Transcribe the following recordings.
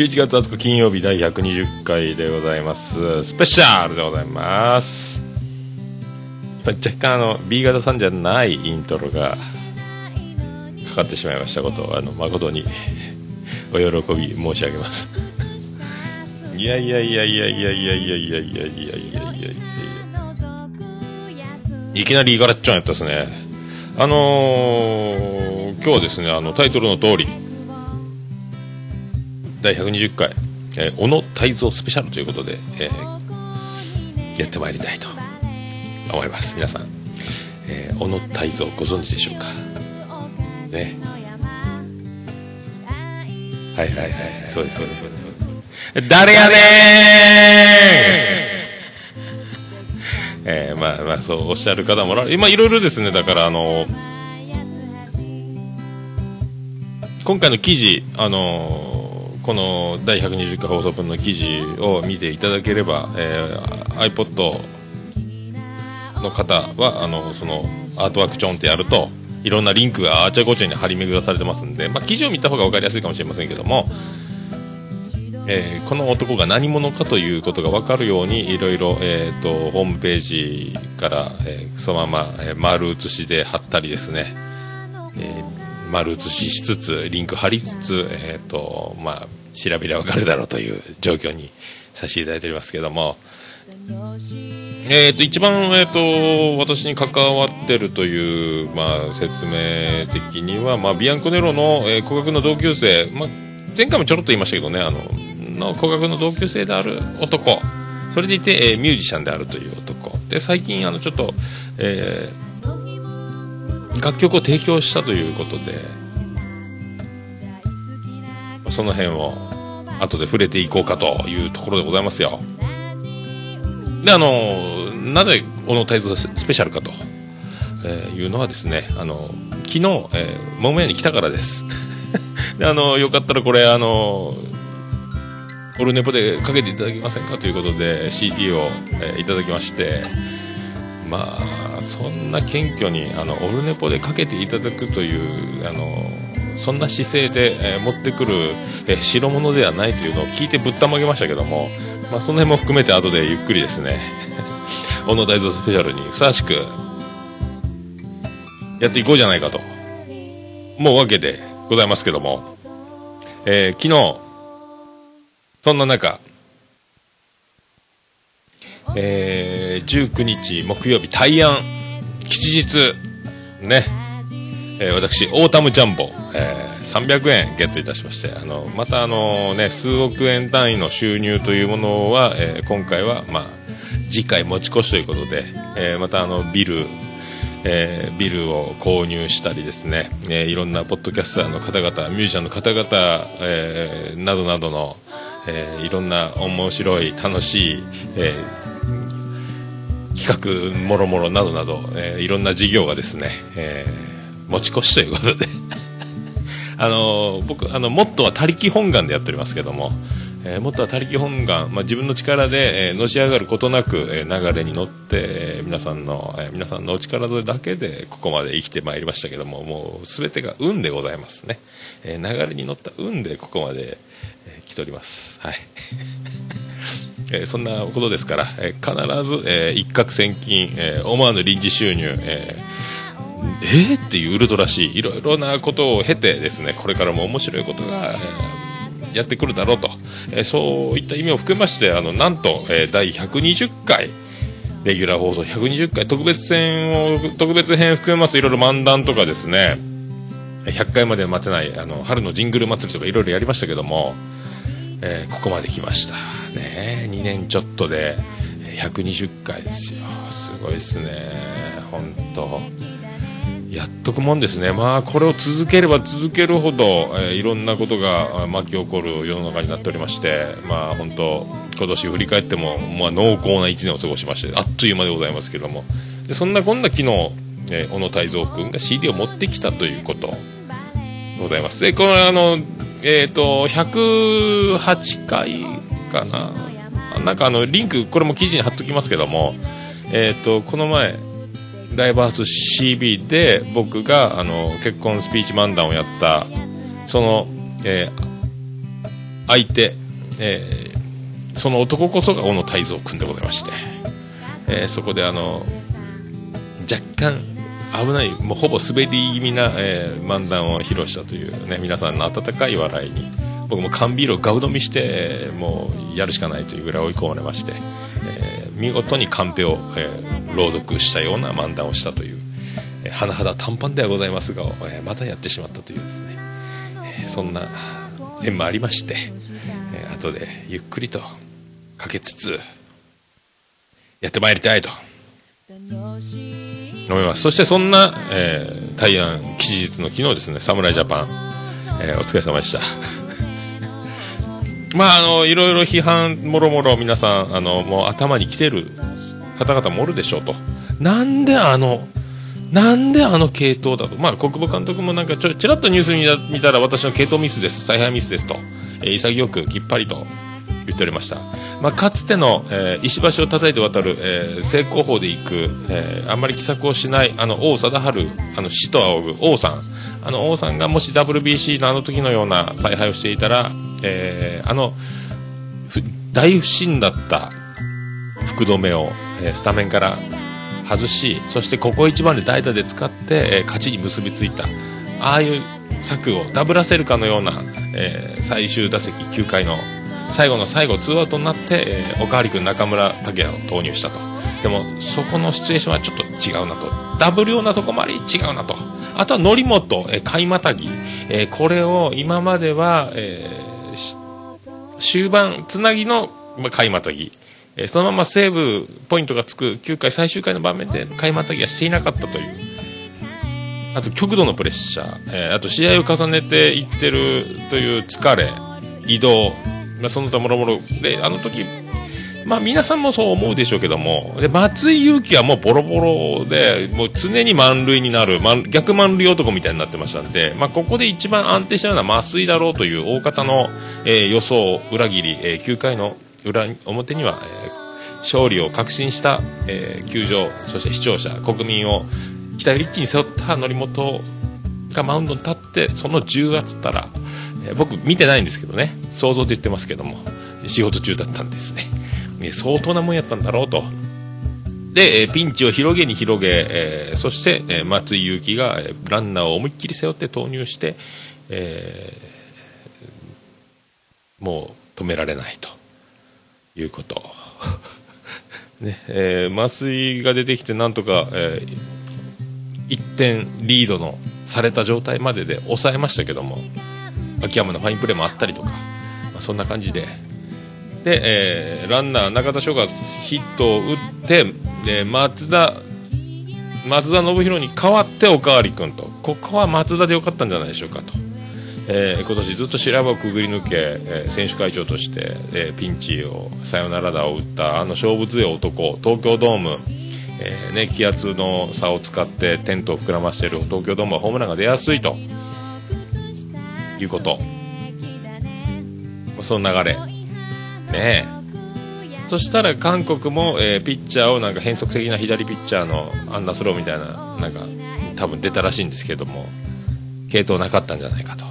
11月20日金曜日第120回でございます。スペシャルでございます。まあ若干あの B 型さんじゃないイントロがかかってしまいましたことをあの誠に お喜び申し上げます。いやいやいやいやいやいやいやいやいやいやいやいやいやいきなりガラッチョンやったですねあのー、今日はですねあのタイトルの通り第120回、えー小野泰造スペシャルということで、えーやってまいりたいと思います。皆さん、えー小野泰造ご存知でしょうか？ね。はいはいはいそうですそうですそうですそうです。誰やねーえーまあまあそうおっしゃる方もら今いろいろですね。だからあの今回の記事、あのーこの第120回放送分の記事を見ていただければ、えー iPod の方はあのそのアートワークチョンってやるといろんなリンクがあちゃこちゃに張り巡らされてますんで、まあ、記事を見た方が分かりやすいかもしれませんけども、えーこの男が何者かということが分かるようにいろいろ、えー、とホームページから、えーそのまま、えー丸写しで貼ったりですね、えー丸写ししつつリンク貼りつつ、えーとまあ、調べりゃ分かるだろうという状況にさせていただいておりますけども、えー、と一番、えー、と私に関わってるという、まあ、説明的には、まあ、ビアンコネロの、えー、古学の同級生、まあ、前回もちょろっと言いましたけどねあのの古学の同級生である男。それでいて、えーミュージシャンであるという男。で最近あのちょっと、えー楽曲を提供したということで。その辺を後で触れていこうかというところでございますよ。であのなぜ小野泰造スペシャルかと、えーいうのはですねあの昨日、えー、桃屋に来たからです。であのよかったらこれあのオルネポでかけていただけませんか？ということで CD を、えーいただきましてまあそんな謙虚にあのオルネポでかけていただくというあのそんな姿勢で、えー持ってくる、えー代物ではないというのを聞いてぶったまげましたけども、まあ、その辺も含めて後でゆっくりですね 小野大蔵スペシャルにふさわしくやっていこうじゃないかと思うわけでございますけども、えー昨日そんな中えー19日木曜日大安吉日ね、えー私オータムジャンボ、えー300円ゲットいたしましてあのまたあのね数億円単位の収入というものは、えー今回はまあ次回持ち越しということで、えーまたあのビルえービルを購入したりですね、えーいろんなポッドキャスターの方々ミュージシャンの方々、えーなどなどの、えーいろんな面白い楽しい、えー企画もろもろなどなど、えーいろんな事業がですね、えー持ち越しということで。あの僕あのモットーは他力本願でやっておりますけども、えー、モットーは他力本願、まあ、自分の力で、えーのし上がることなく、えー流れに乗って、えー皆さんの、えー皆さんのお力だけでここまで生きてまいりましたけどももう全てが運でございますね、えー流れに乗った運でここまで、えー来ております。はい。えーそんなことですから、えー必ず、えー一攫千金、えー思わぬ臨時収入、えーえーっていうウルトラシーいろいろなことを経てですねこれからも面白いことが、えーやってくるだろうと、えーそういった意味を含めましてあのなんと、えー第120回レギュラー放送120回特別編を、特別編含めますいろいろ漫談とかですね、100回まで待てない、あの、春のジングル祭りとかいろいろやりましたけども、えーここまで来ました。ね2年ちょっとで120回ですよ。すごいですね。本当やっとくもんですね。まあ、これを続ければ続けるほど、えーいろんなことが巻き起こる世の中になっておりまして、まあ、本当今年振り返っても、まあ、濃厚な1年を過ごしまして、あっという間でございますけども。で、そんなこんな昨日、えー小野泰造君が CD を持ってきたということございます。で、このあの、えっ、と、108回かな。なんかあの、リンク、これも記事に貼っときますけども、えっ、と、この前、ライブハウス CB で僕があの結婚スピーチ漫談をやったその、えー相手、えーその男こそが小野泰造君でございまして、えーそこであの若干危ないもうほぼ滑り気味な、え漫談を披露したというね皆さんの温かい笑いに僕も缶ビールをガブ飲みしてもうやるしかないというぐらい追い込まれまして、え見事にカンペを、えー朗読したような漫談をしたという、えー甚だ短パンではございますが、えーまたやってしまったというですね、えーそんな縁もありまして、えー後でゆっくりとかけつつやってまいりたいと。思います。そしてそんな、えー、大安吉日の昨日ですね侍ジャパン、えーお疲れ様でした。まああのいろいろ批判もろもろ皆さんあのもう頭に来てる方々もおるでしょうと。なんであのなんであの系統だと、まあ、国母監督もなんかちょちらっとニュース見た見たら私の系統ミスです、采配ミスですと、えー潔くきっぱりと言っておりました。まあ、かつての、えー石橋を叩いて渡る、えー正攻法で行く、えーあんまり奇策をしない、あの、王貞治、あの、死と仰ぐ王さん、あの王さんがもし WBC のあの時のような采配をしていたら、えーあの、大不振だった福留を、えースタメンから外しそしてここ一番で代打で使って、えー勝ちに結びついた。ああいう策をダブらせるかのような、えー最終打席9回の最後の最後ツーアウトになって、えーおかわり君中村拓也を投入したと。でもそこのシチュエーションはちょっと違うなと。ダブルようなとこもあり違うなと。あとは則本、えー、買いまたぎ、えーこれを今までは、えー終盤つなぎのま買いまたぎ、えーそのままセーブポイントがつく9回最終回の場面で買いまたぎはしていなかったという。あと極度のプレッシャー、えーあと試合を重ねていってるという疲れ移動、まあ、その他もろもろであの時まあ皆さんもそう思うでしょうけども、で、松井裕樹はもうボロボロで、もう常に満塁になる、満逆満塁男みたいになってましたんで、まあここで一番安定したのは増井だろうという大方の、えー予想を、裏切り、えー9回の裏、表には、えー勝利を確信した、えー球場、そして視聴者、国民を期待を一気に背負った則本がマウンドに立って、その重圧ったら、えー僕見てないんですけどね、想像で言ってますけども、仕事中だったんですね。ね相当なもんやったんだろうと。で、えピンチを広げに広げ、えーそして、え松井裕樹がランナーを思いっきり背負って投入して、えーもう止められないということ。ねえー増井が出てきてなんとか、え1点リードのされた状態までで抑えましたけども秋山のファインプレーもあったりとか、まあ、そんな感じでで、えーランナー中田翔がヒットを打ってで松田松田信弘に代わっておかわり君と。ここは松田でよかったんじゃないでしょうかと、えー今年ずっと白場をくぐり抜け、えー選手会長として、えーピンチをサヨナラ打を打ったあの勝負強い男東京ドーム、えーね、気圧の差を使ってテントを膨らましている東京ドームはホームランが出やすいということ。その流れ。ね。そしたら韓国も、えーピッチャーをなんか変則的な左ピッチャーのアンダースローみたいななんか多分出たらしいんですけども系統なかったんじゃないかと。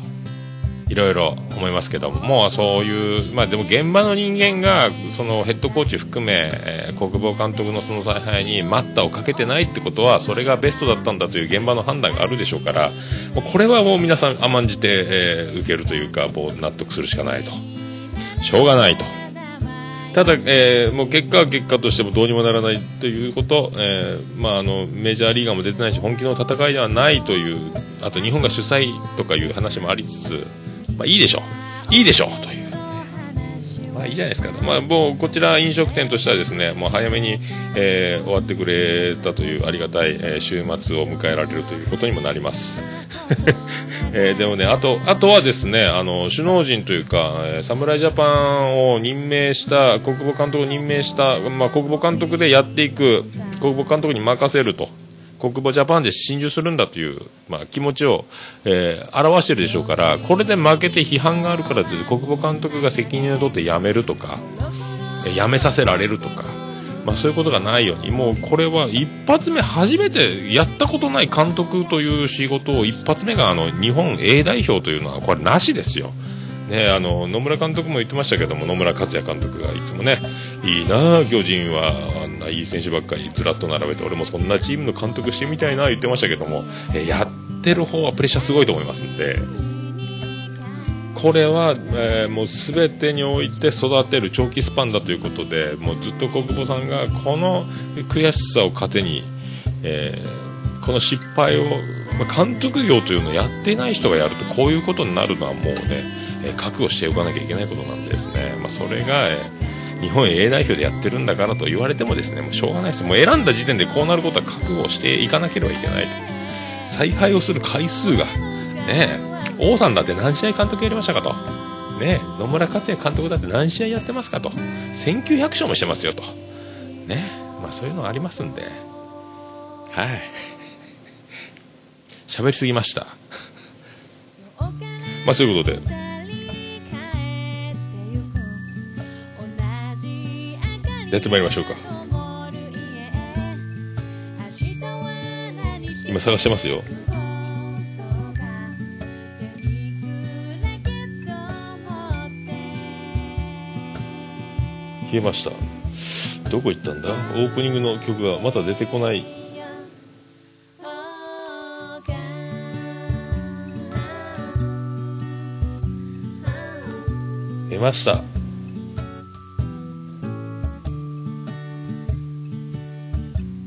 いろいろ思いますけどももうそういうまあでも現場の人間がそのヘッドコーチ含め、えー国防監督のその采配に待ったをかけてないってことはそれがベストだったんだという現場の判断があるでしょうからこれはもう皆さん甘んじて、えー受けるというかもう納得するしかないと。しょうがないと。ただ、えーもう結果は結果としてもどうにもならないということ、えーまあ、あのメジャーリーガーも出てないし本気の戦いではないというあと日本が主催とかいう話もありつつ、まあ、いいでしょういいでしょうという。まあいいじゃないですか、まあ、もうこちら飲食店としてはですねもう早めに、えー終わってくれたというありがたい、えー週末を迎えられるということにもなります、えーでもねあとあとはですねあの首脳陣というか、え侍ジャパンを任命した国母監督を任命した、まあ、国母監督でやっていく国母監督に任せると。国母ジャパンで進駐するんだという、まあ、気持ちを、えー表しているでしょうからこれで負けて批判があるからといって国母監督が責任を取って辞めるとか辞めさせられるとか、まあ、そういうことがないようにもうこれは一発目初めてやったことない監督という仕事を一発目があの日本 A 代表というのはこれなしですよ。ね、あの野村監督も言ってましたけども野村克也監督がいつもねいいなあ巨人は。あんないい選手ばっかりずらっと並べて俺もそんなチームの監督してみたいな言ってましたけどもえやってる方はプレッシャーすごいと思いますんで。これは、えーもう全てにおいて育てる長期スパンだということでもうずっと国保さんがこの悔しさを糧に、えーこの失敗を、まあ監督業というのをやっていない人がやるとこういうことになるのはもうね、え覚悟しておかなきゃいけないことなんですね、まあ、それが、日本 A 代表でやってるんだからと言われてもですねもうしょうがないです。もう選んだ時点でこうなることは覚悟していかなければいけないと。采配をする回数がね王さんだって何試合監督やりましたかと。ね野村克也監督だって何試合やってますかと。1900勝もしてますよと。ねまあそういうのがありますんで。はい。喋りすぎました。まあそういうことで。やってまいりましょうか。今探してますよ。消えました。どこ行ったんだ？オープニングの曲がまだ出てこない。出ました。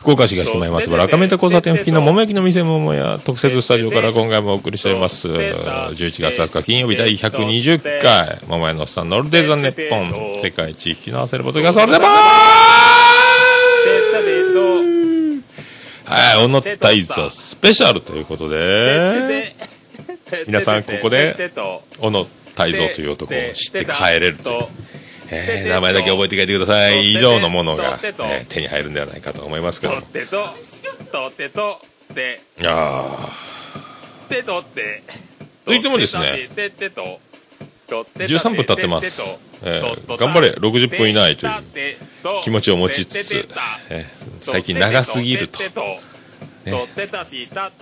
福岡市東区前松原赤目田交差点付近の桃焼きの店桃屋特設スタジオから今回もお送りしております11月20日金曜日第120回桃屋のおっさんノルデザネッポン世界一引き直せることがそれでもはい、小野泰造スペシャルということで、皆さんここで小野泰造という男を知って帰れると、えー名前だけ覚えて帰ってください。以上のものが、えー手に入るんではないかと思いますけど。もとってと。とってとて。いやてとって。といってもですねててと。ー13分経ってます、えー頑張れ。60分以内という気持ちを持ちつつ、えー最近長すぎると、ね、や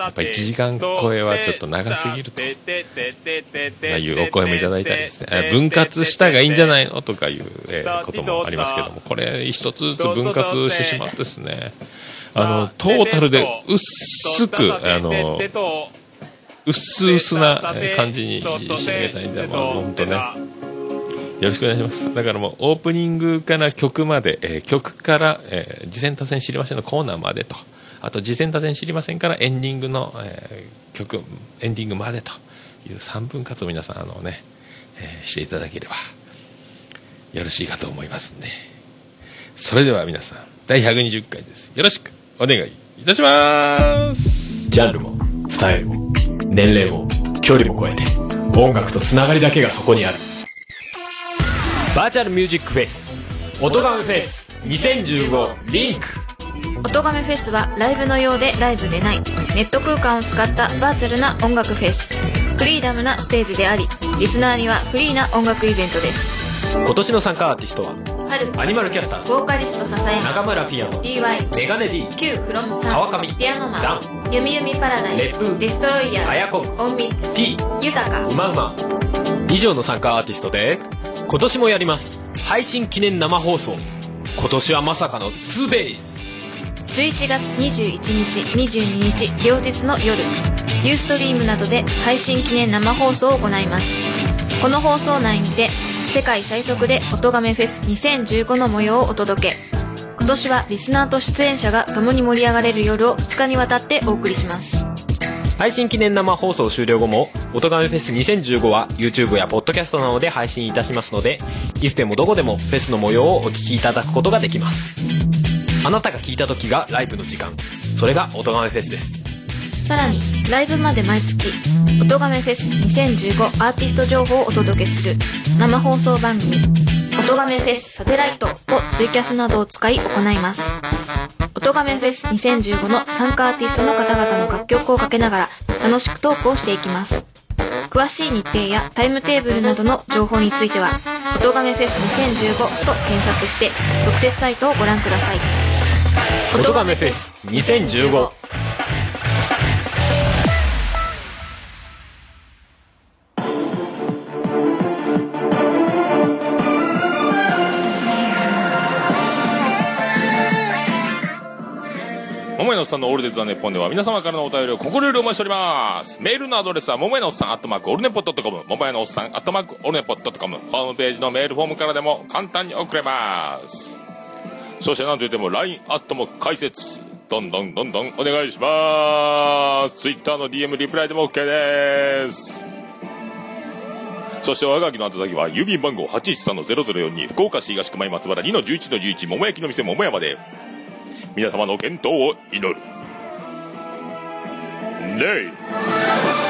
やっぱ1時間超えはちょっと長すぎると。まあいうお声もいただいたりですね、えー分割したがいいんじゃないのとかいう、えーこともありますけども、これ一つずつ分割してしまってですね、あの、トータルで薄く、あの、薄々なえー感じに仕上げたいんで、まあ、本当ね、よろしくお願いします。だからもう、オープニングから曲まで、えー曲から、えー、次戦多戦知りませんのコーナーまでと、あと、次戦多戦知りませんからエンディングの、えー曲、エンディングまでという3分割を皆さん、あのね、えーしていただければ、よろしいかと思いますんで。それでは皆さん、第120回です。よろしくお願いいたします。ジャンルもスタイルも年齢も距離も超えて音楽とつながりだけがそこにあるバーチャルミュージックフェス音ガメフェス2015リンク音亀フェスはライブのようでライブでない。ネット空間を使ったバーチャルな音楽フェス。フリーダムなステージでありリスナーにはフリーな音楽イベントです。今年の参加アーティストは春アニマルキャスターズボーカリスト笹山中村ピアノ DY メガネ D Q フロムさん川上ピアノマダンゆみゆみパラダイレップスデストロイヤーあやこ隠密 T 豊かうまうま以上の参加アーティストで今年もやります。配信記念生放送。今年はまさかの 2days 11月21日22日両日の夜ユーストリームなどで配信記念生放送を行います。この放送内にて世界最速で音亀フェス2015の模様をお届け。今年はリスナーと出演者が共に盛り上がれる夜を2日にわたってお送りします。配信記念生放送終了後も「音亀フェス2015」は YouTube や Podcast などで配信いたしますのでいつでもどこでもフェスの模様をお聞きいただくことができます。あなたが聞いた時がライブの時間。それが音亀フェスです。さらにライブまで毎月「音亀フェス2015アーティスト情報」をお届けする生放送番組「音亀フェスサテライト」をツイキャスなどを使い行います。音亀フェス2015の参加アーティストの方々の楽曲をかけながら楽しくトークをしていきます。詳しい日程やタイムテーブルなどの情報については「音亀フェス2015」と検索して特設サイトをご覧ください。音亀フェス2015桃屋のおっさんのオールデイズ・ザ・ネッポンでは皆様からのお便りを心よりお待ちしております。メールのアドレスは、桃屋のおっさん、アットマーク、オルネポットコム、桃屋のおっさん、アットマーク、オルネポットコム、ホームページのメールフォームからでも簡単に送れます。そして何といっても LINE アットも開設。どんどんどんどんお願いします。Twitter の DM リプライでも OK です。そしておはがきの宛先は郵便番号813-0042福岡市東区前松原2-11-11桃焼きの店桃屋まで皆様の健闘を祈るレイ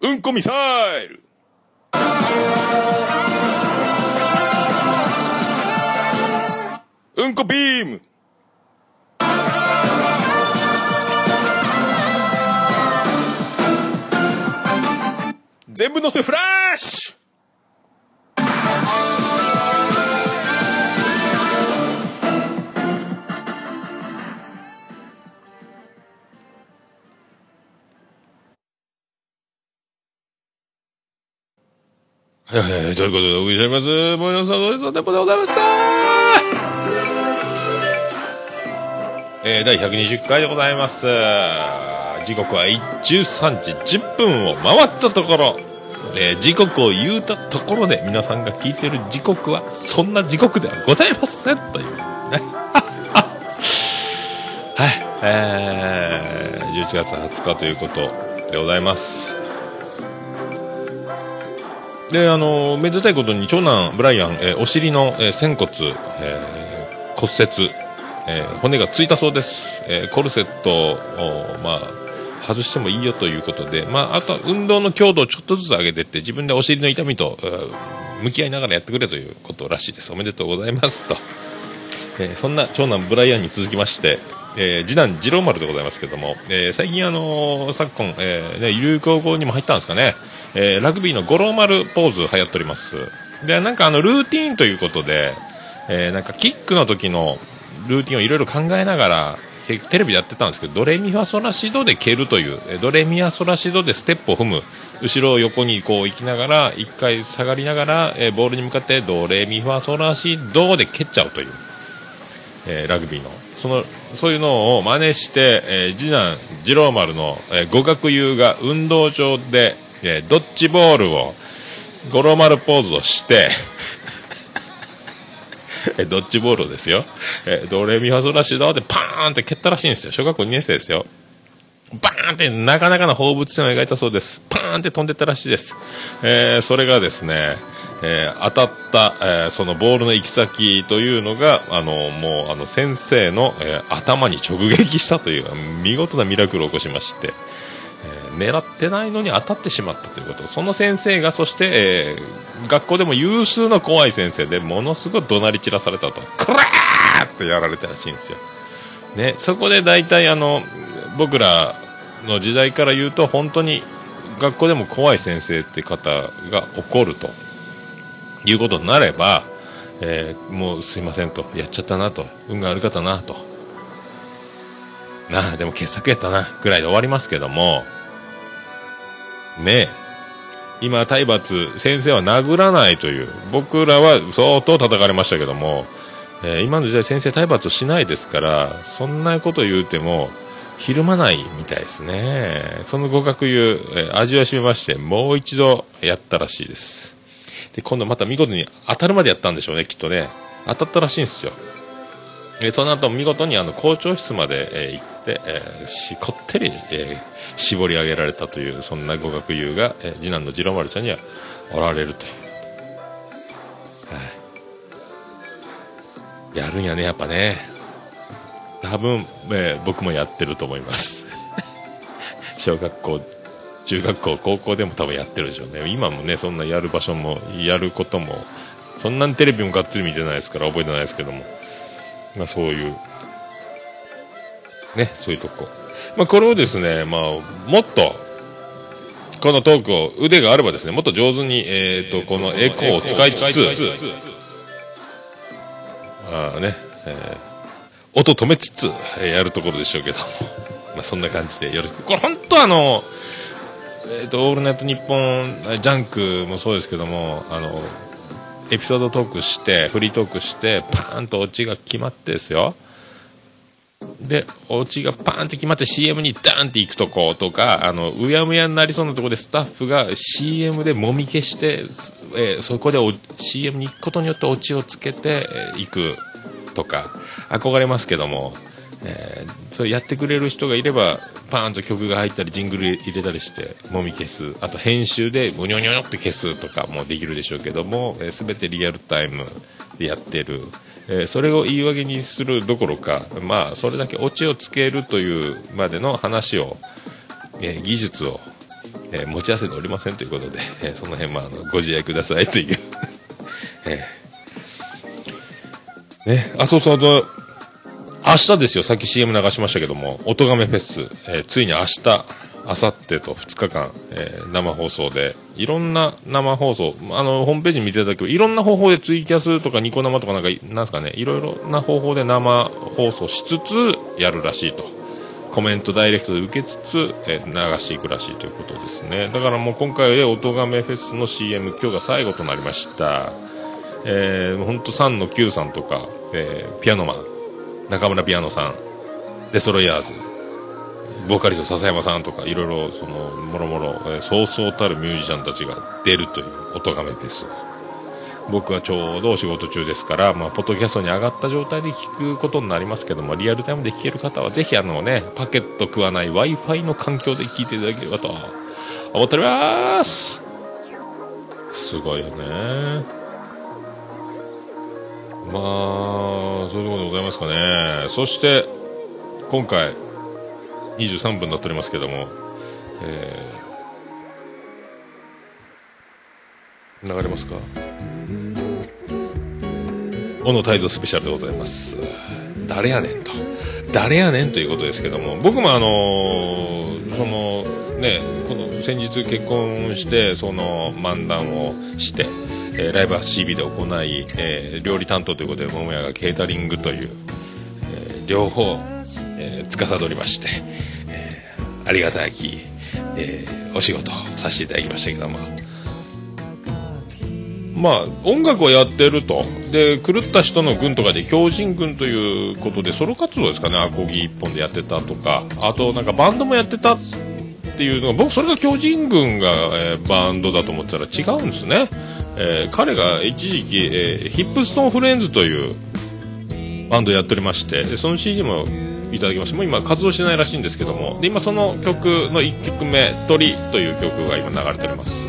うんこミサイル。うんこビーム。全部乗せフラッシュ。はいはいはい、ということでお送りしております。もう皆さん、お疲れ様でございましたえー、第120回でございます。時刻は13時10分を回ったところ、えー時刻を言うたところで皆さんが聞いてる時刻はそんな時刻ではございませんというね。はい、えー、11月20日ということでございます。で、あの、めでたいことに長男、ブライアン、えーお尻の、えー仙骨、えー骨折、えー骨がついたそうです。えーコルセットを、まあ、外してもいいよということで、まあ、あとは運動の強度をちょっとずつ上げていって、自分でお尻の痛みと、えー向き合いながらやってくれということらしいです。おめでとうございますと。えーそんな長男ブライアンに続きまして、えー次男次郎丸でございますけども、えー最近あのー昨今、えーね、流行語にも入ったんですかね、えーラグビーの五郎丸ポーズ流行っております。で、なんかあの、ルーティンということで、えーなんかキックの時のルーティンをいろいろ考えながら、テレビでやってたんですけど、ドレミファソラシドで蹴るという、えドレミファソラシドでステップを踏む、後ろを横にこう行きながら、一回下がりながら、えーボールに向かってドレミファソラシドで蹴っちゃうという。えーラグビーのそのそういうのを真似して、えー次男次郎丸の、えー、語学友が運動場で、えードッジボールを五郎丸ポーズをして えドッジボールですよ、えードレミファソラシドでパーンって蹴ったらしいんですよ小学校2年生ですよバーンってなかなかの放物線を描いたそうです。パーンって飛んでったらしいです。えそれがですね、えー当たった、えーそのボールの行き先というのが、あの、もう、あの、先生の、えー頭に直撃したという、見事なミラクルを起こしまして、え狙ってないのに当たってしまったということ。その先生がそして、え学校でも有数の怖い先生でものすごい怒鳴り散らされたとクラーってやられたらしいんですよ、ね、そこで大体あの僕らの時代から言うと本当に学校でも怖い先生って方が怒ると。いうことになれば、えーもうすいませんと。やっちゃったなと。運が悪かったなと。なあでも傑作やったな。ぐらいで終わりますけども。ねえ。今体罰先生は殴らないという。僕らは相当叩かれましたけども、えー今の時代先生体罰しないですからそんなこと言うてもひるまないみたいですね。その合格湯、えー味わいしめましてもう一度やったらしいです。で今度また見事に当たるまでやったんでしょうねきっとね。当たったらしいんですよ。でその後見事にあの校長室まで、え行って、えーしこってり、えー絞り上げられたというそんな語学友が、えー次男の次郎丸ちゃんにはおられるという、はい、やるんやねやっぱね。多分、えー僕もやってると思います。小学校中学校高校でも多分やってるでしょうね。今もねそんなやる場所もやることもそんなにテレビもがっつり見てないですから覚えてないですけども。まあそういうねそういうとこ。まあこれをですねまあもっとこのトークを腕があればですねもっと上手にえっ、とこのエコーを使いつつああね、えー音止めつつ、えーやるところでしょうけども。まあそんな感じでよろしく。これ本当あのえっ、と「オールナイトニッポン」ジャンクもそうですけどもあのエピソードトークしてフリートークしてパーンとオチが決まってですよ。でオチがパーンって決まって CM にダーンって行くとことかあのうやむやになりそうなとこでスタッフが CM でもみ消して、えーそこで CM に行くことによってオチをつけてえー行くとか憧れますけども、えーそれやってくれる人がいればパーンと曲が入ったりジングル入れたりしてもみ消す。あと編集でブニョニョニョって消すとかもできるでしょうけども、えー全てリアルタイムでやってる、えーそれを言い訳にするどころかまあそれだけオチをつけるというまでの話を、え技術を、え持ち合わせておりませんということで、えその辺まあのご自愛くださいという、えー。ね。あそうそうあと明日ですよ、さっき CM 流しましたけども、音亀フェス、えーついに明日、明後日と2日間、えー生放送で、いろんな生放送、あの、ホームページ見ていただけば、いろんな方法でツイキャスとかニコ生とかなんか、なんすかね、いろいろな方法で生放送しつつ、やるらしいと。コメントダイレクトで受けつつ、えー流していくらしいということですね。だからもう今回で音亀フェスの CM、今日が最後となりました。えー、ほんと3の9さんとか、えーピアノマン、中村ピアノさん、デストロイヤーズ、ボーカリスト笹山さんとか、いろいろ、その、もろもろ、そうそうたるミュージシャンたちが出るという、音亀フェス。僕はちょうどお仕事中ですから、まあ、ポッドキャストに上がった状態で聞くことになりますけども、リアルタイムで聞ける方は、ぜひあのね、パケット食わない Wi-Fi の環境で聞いていただければと思っております。すごいよね。まあ、そういうことでございますかね。そして、今回、23分になっておりますけども、えー、流れますか？小野泰造スペシャルでございます。誰やねんと。誰やねんということですけども、僕もあのーその、ね、先日結婚して、その漫談をして、えーライブは CB で行い、えー料理担当ということで、桃屋がケータリングという、えー両方、えー司りまして、えーありがたき、えーお仕事させていただきましたけども、まあ、音楽をやってると。で、狂った人の軍とかで、狂人軍ということで、ソロ活動ですかね、アコギ一本でやってたとか、あと、なんかバンドもやってた。っていうのが、僕、それが狂人軍が、えーバンドだと思ってたら違うんですね。えー彼が一時期、えーヒップストーンフレンズというバンドやっておりまして、その CD もいただきまして、もう今活動してないらしいんですけども、で、今その曲の1曲目、鳥という曲が今流れております。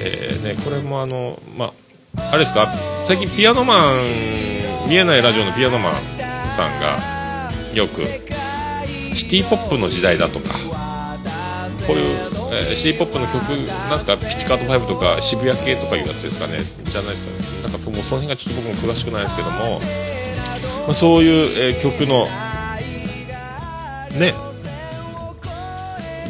えーね、これもあの、ま、あれですか、最近ピアノマン、見えないラジオのピアノマンさんが、よく、シティポップの時代だとか、こういう、えー、シティポップの曲なんすか？ピチカート5とか渋谷系とかいうやつですかね？じゃないですかね。なんかもうその辺がちょっと僕も詳しくないですけども、まあ、そういう、えー曲のね。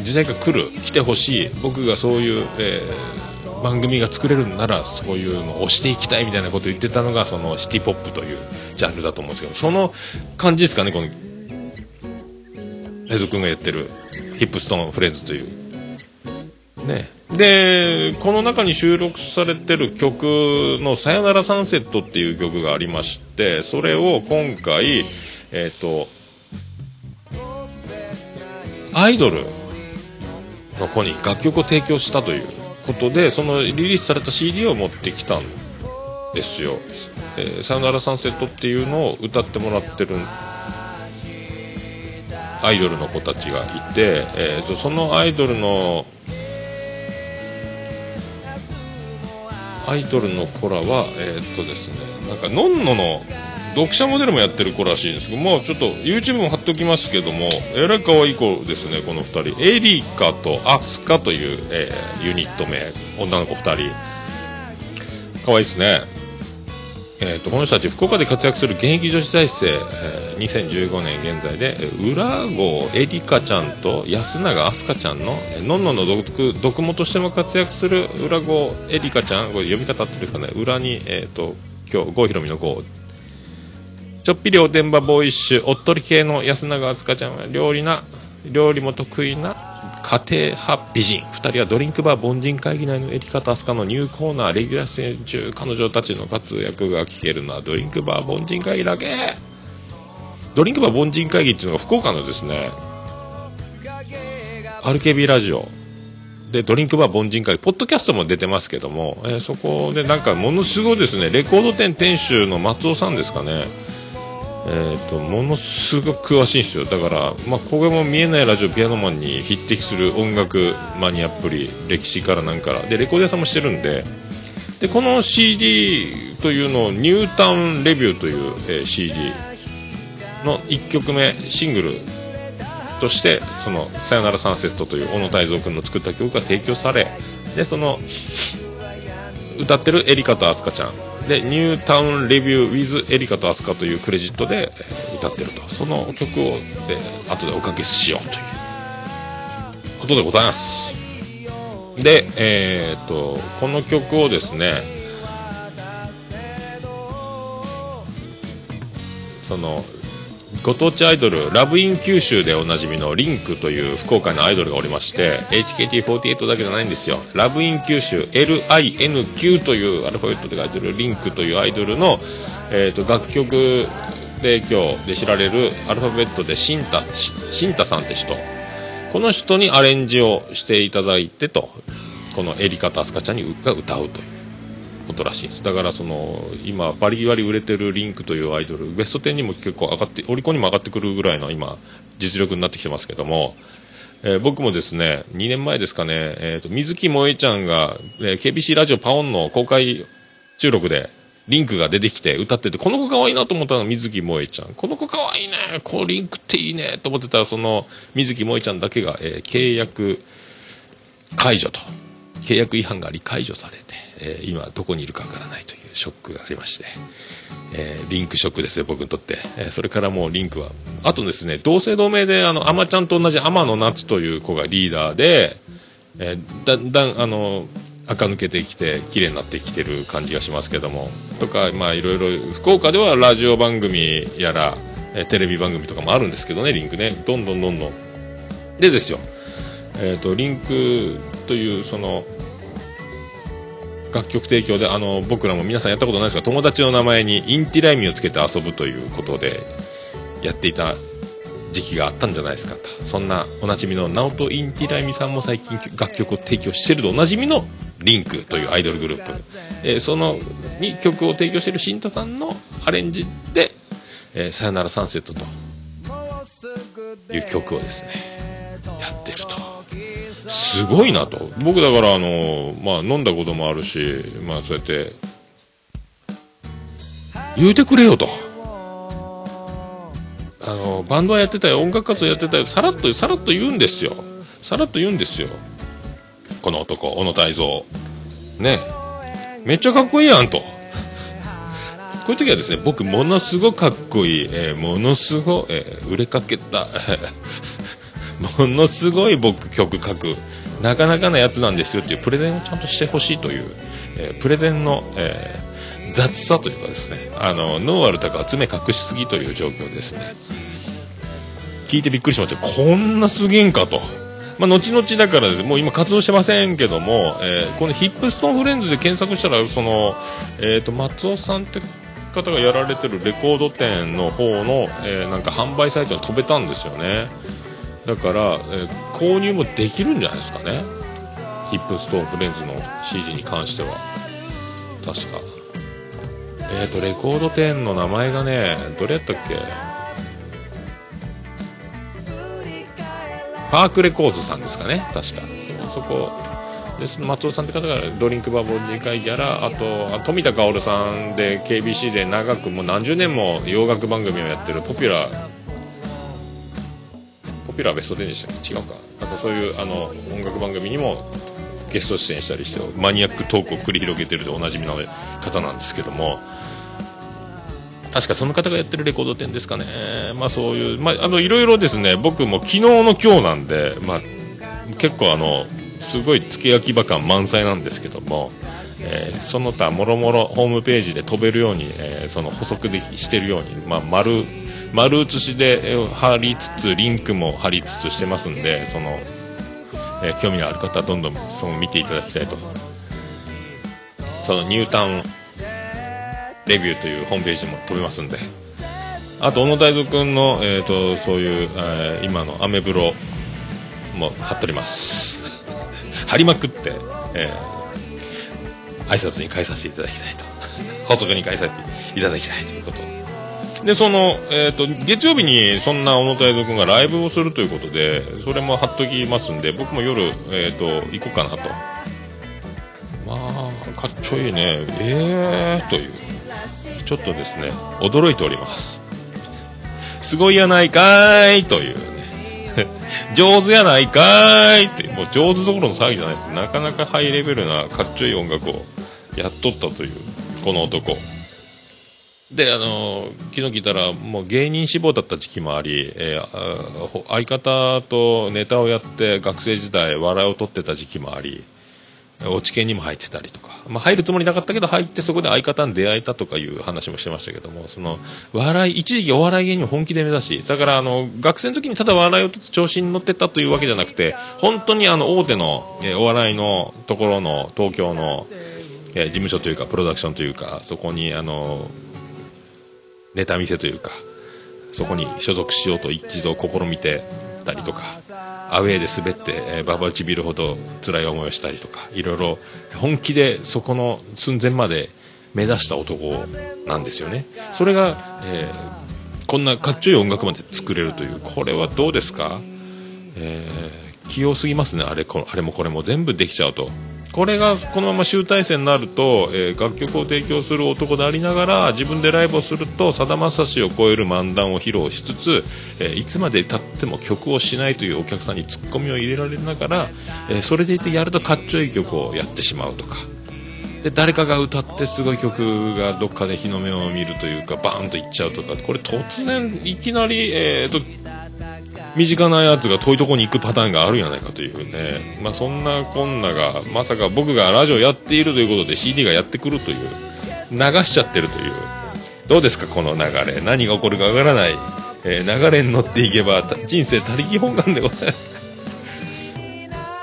時代が来る来てほしい。僕がそういう、えー番組が作れるならそういうのを押していきたいみたいなことを言ってたのがそのシティポップというジャンルだと思うんですけどその感じですかねこのヘズ君がやってる。ヒップストーンフレンズという。ね。でこの中に収録されてる曲の「さよならサンセット」っていう曲がありましてそれを今回えっ、とアイドルの子に楽曲を提供したということでそのリリースされた CD を持ってきたんですよ「えーさよならサンセット」っていうのを歌ってもらってるアイドルの子たちがいて、えーとそのアイドルのアイドルの子らはえーっとですねなんかのんのの読者モデルもやってる子らしいんですけどもうちょっと YouTube も貼っておきますけどもえらい可愛い子ですねこの2人。エリカとアスカという、えーユニット名。女の子2人。可愛いですね。えー、とこの人たち福岡で活躍する現役女子大生、えー2015年現在でえー浦郷エリカちゃんと安永飛鳥ちゃんのえーのんのんの毒毒母としても活躍する浦郷エリカちゃんこれ読み方合ってるんですかね裏に、えー、と今日郷ひろみの郷。ちょっぴりおてんばボーイッシュおっとり系の安永飛鳥ちゃんは料理な料理も得意な家庭派美人。2人はドリンクバー凡人会議内のエリカとアスカのニューコーナー。レギュラー出演中彼女たちの活躍が聞けるのはドリンクバー凡人会議だけ。ドリンクバー凡人会議っていうのが福岡のですね RKB ラジオ。でドリンクバー凡人会ポッドキャストも出てますけども、えーそこでなんかものすごいですね。レコード店店主の松尾さんですかね。えー、とものすごく詳しいんですよ。だから、まあ、これも見えないラジオピアノマンに匹敵する音楽マニアっぷり歴史からなんから。でレコード屋さんもしてるんででこの CD というのをニュータウンレビューという、えー CD の1曲目シングルとして「そのさよならサンセット」という小野泰造君の作った曲が提供されでその歌ってるエリカとアスカちゃん。でニュータウンレビュー with エリカと飛鳥というクレジットで歌ってると。その曲をで後でおかけしようということでございます。でえー、とこの曲をですねそのご当地アイドルラブイン九州でおなじみのリンクという福岡のアイドルがおりまして HKT48 だけじゃないんですよ。ラブイン九州 LINQ というアルファベットで書いてるリンクというアイドルの、えー、と楽曲提供で知られるアルファベットでシンタシンタさんって人。この人にアレンジをしていただいてとこのエリカとアスカちゃんにが歌うという。ことらしいです。だからその今バリバリ売れてるリンクというアイドルベスト10にも結構上がってオリコンにも上がってくるぐらいの今実力になってきてますけども、えー僕もですね2年前ですかね、えー、と水木萌えちゃんが、えー KBC ラジオパオンの公開収録でリンクが出てきて歌っててこの子可愛いいなと思ったのが水木萌えちゃん。この子可愛いいねこうリンクっていいねと思ってたらその水木萌えちゃんだけが、えー契約解除と。契約違反があり解除されて、えー今どこにいるかわからないというショックがありまして、えーリンクショックですよ僕にとって、えーそれからもうリンクはあとですね同姓同名であのアマちゃんと同じ天野夏という子がリーダーで、えーだんだんあの垢抜けてきて綺麗になってきてる感じがしますけどもとかまあいろいろ福岡ではラジオ番組やら、えテレビ番組とかもあるんですけどねリンクね。どんどんどんどん。でですよ。えー、とリンクというその楽曲提供であの僕らも皆さんやったことないですが友達の名前にインティライミをつけて遊ぶということでやっていた時期があったんじゃないですか？とそんなおなじみのナオト・インティライミさんも最近楽曲を提供してるとおなじみのリンクというアイドルグループ、えーそのに曲を提供している新太さんのアレンジで「えーさよならサンセット」という曲をですねやってると。すごいなと。僕だからあの、まあ、飲んだこともあるし、まあ、そうやって。言うてくれよと。あのバンドはやってたよ音楽活動やってたよ。さらっとさらっと言うんですよ。さらっと言うんですよ。この男、小野泰造。ね。めっちゃかっこいいやんと。こういう時はですね、僕、ものすごくかっこいい、えーものすごい、えー売れかけた、ものすごい僕曲書く、なかなかなやつなんですよっていうプレゼンをちゃんとしてほしいという、えープレゼンの、えー雑さというかですね、あの、ノーアルタカは爪隠しすぎという状況ですね。聞いてびっくりしました。こんなすげえんかと。まあ、後々だからですもう今活動してませんけども、えーこのヒップストーンフレンズで検索したら、その、えっ、と、松尾さんって方がやられてるレコード店の方の、えーなんか販売サイトに飛べたんですよね。だから、えー購入もできるんじゃないですかね。ヒップストーンフレンズの CD に関しては。確か。えっ、と、レコード店の名前がね、どれやったっけ？パークレコーズさんですかね、確か。そこ、です松尾さんって方がドリンクバーボー次回ギャラ、あと、あ富田薫さんで KBC で長くもう何十年も洋楽番組をやってるポピュラー、ピュラーベスト10でしたっけ違うか。なんかそういうあの音楽番組にもゲスト出演したりして、マニアックトークを繰り広げてるでおなじみの方なんですけども、確かその方がやってるレコード店ですかね。まあそういう、まああの、いろいろですね、僕も昨日の今日なんで、まあ結構あの、すごい付け焼き場感満載なんですけども、えーその他もろもろホームページで飛べるように、えーその補足でしてるように、まあ丸、丸写しで貼りつつ、リンクも貼りつつしてますんで、その、えー興味のある方はどんどんその見ていただきたいと。そのニュータウンレビューというホームページも飛べますんで。あと、小野大蔵君の、えっ、と、そういう、えー今のアメブロも貼っております。貼りまくって、えー挨拶に返させていただきたいと。補足に返させていただきたいということ。で、その、えっ、と、月曜日にそんな小野大蔵君がライブをするということで、それも貼っときますんで、僕も夜、えっ、と、行こうかなと。まあ、かっちょいいね。えーという。ちょっとですね、驚いております。すごいやないかーいというね。上手やないかーいって、もう上手どころの騒ぎじゃないです。なかなかハイレベルなかっちょいい音楽をやっとったという、この男。で、あの昨日聞いたら、もう芸人志望だった時期もあり、えー相方とネタをやって学生時代笑いを取ってた時期もあり、落ち研にも入ってたりとか、まあ、入るつもりなかったけど入ってそこで相方に出会えたとかいう話もしてましたけどもその笑い一時期お笑い芸人を本気で目指しだからあの学生の時にただ笑いを取って調子に乗ってたというわけじゃなくて本当にあの大手の、えーお笑いのところの東京の、えー事務所というかプロダクションというかそこにあのネタ見せというかそこに所属しようと一度試みてたりとかアウェーで滑って、えーババ打ちビルほど辛い思いをしたりとかいろいろ本気でそこの寸前まで目指した男なんですよね。それが、えーこんなかっちょいい音楽まで作れるというこれはどうですか、えー器用すぎますねあれこあれもこれも全部できちゃうと。これがこのまま集大成になると、えー楽曲を提供する男でありながら自分でライブをするとさだまさしを超える漫談を披露しつつ、えーいつまでたっても曲をしないというお客さんにツッコミを入れられながら、えーそれでいてやるとかっちょいい曲をやってしまうとか。で誰かが歌ってすごい曲がどっかで日の目を見るというかバーンといっちゃうとか。これ突然いきなり、えーと身近なやつが遠いとこに行くパターンがあるんじゃないかというね、まあ、そんなこんながまさか僕がラジオやっているということで CD がやってくるという流しちゃってるという。どうですかこの流れ。何が起こるかわからない、えー流れに乗っていけば人生他力本願でございます。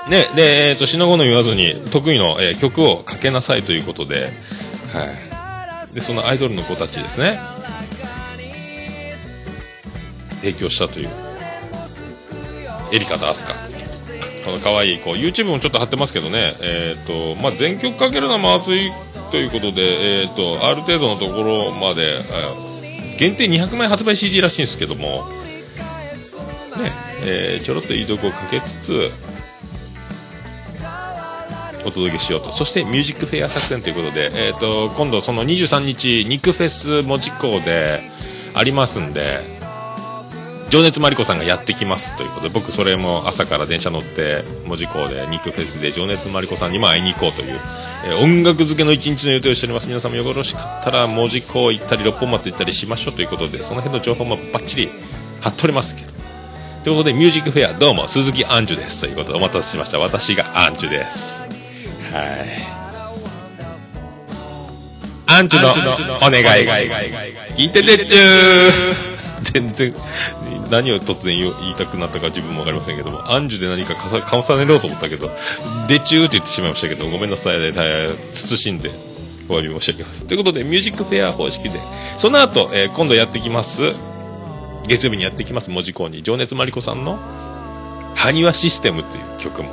ね、で、えっ、と、死の後の言わずに、得意の、えー曲をかけなさいということで、はい。で、そのアイドルの子たちですね、提供したという、エリカとアスカ。この可愛い子、YouTube もちょっと貼ってますけどね、えっ、と、まあ、全曲かけるのも熱いということで、えっ、と、ある程度のところまで、あ限定200枚発売 CD らしいんですけども、ね、えーちょろっといいとこをかけつつ、お届けしようと。そしてミュージックフェア作戦ということで、えー、と今度その23日肉フェス門司港でありますんで情熱マリコさんがやってきますということで、僕それも朝から電車乗って、門司港で肉フェスで情熱マリコさんにも会いに行こうという、えー音楽漬けの一日の予定をしております。皆さんもよろしかったら門司港行ったり、六本松行ったりしましょうということで、その辺の情報もバッチリ貼っておりますけど。ということで、ミュージックフェア、どうも、鈴木アンジュです。ということで、お待たせしました。私がアンジュです。はい。アンジュのお願い。聞いててっちゅー 全然、何を突然言いたくなったか自分もわかりませんけども、アンジュで何かかさ重ねようと思ったけど、でちゅーって言ってしまいましたけど、ごめんなさい、大変慎んで、お詫び申し上げます。ということで、ミュージックフェア方式で、その後、えー今度やってきます、月曜日にやってきます、文字工に、情熱マリコさんの、ハニワシステムという曲も、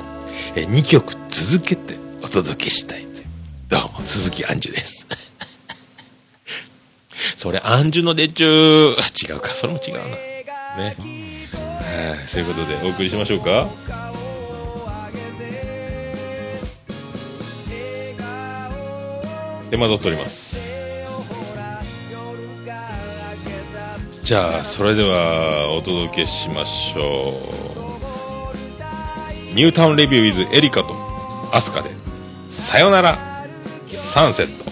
え2曲続けてお届けしたいという。どうも、鈴木アンジュです。それ、アンジュのでちゅー。違うか、それも違うな。ね。はい、そういうことでお送りしましょうか。手間取っております。じゃあ、それではお届けしましょう。ニュータウンレビュー with エリカとアスカで、さよなら、サンセット。「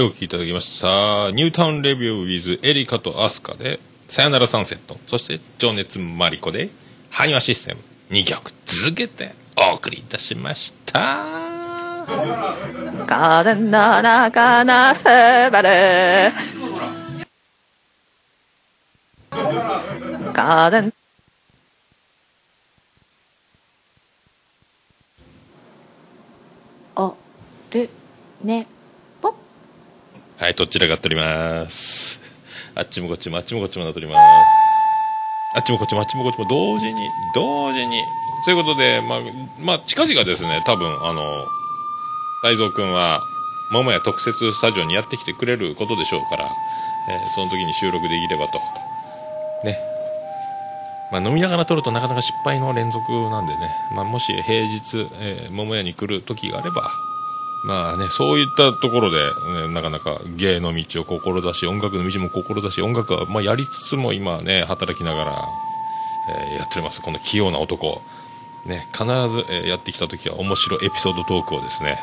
い、お聴きいただきました。ニュータウンレビュー with エリカとアスカで、さよならサンセット。そして、情熱マリコで、埴輪システム。2曲続けてお送りいたしました。風の中のすばる風お、る、ね、ぽ。はい、どちらがっております。あっちもこっちも、あっちもこっちもなっております。あっちもこっちも、あっちもこっちも、同時に、同時に。そういうことで、まあ、まあ、近々ですね、多分、あの、大蔵くんは、桃屋特設スタジオにやってきてくれることでしょうから、えーその時に収録できればと。ね。まあ、飲みながら撮るとなかなか失敗の連続なんでね、まあ、もし平日、えー桃屋に来る時があれば、まあね、そういったところで、ね、なかなか芸の道を志し、音楽の道も志し、音楽は、まあ、やりつつも今ね、働きながら、えーやっております。この器用な男。ね、必ず、えーやってきた時は面白いエピソードトークをですね、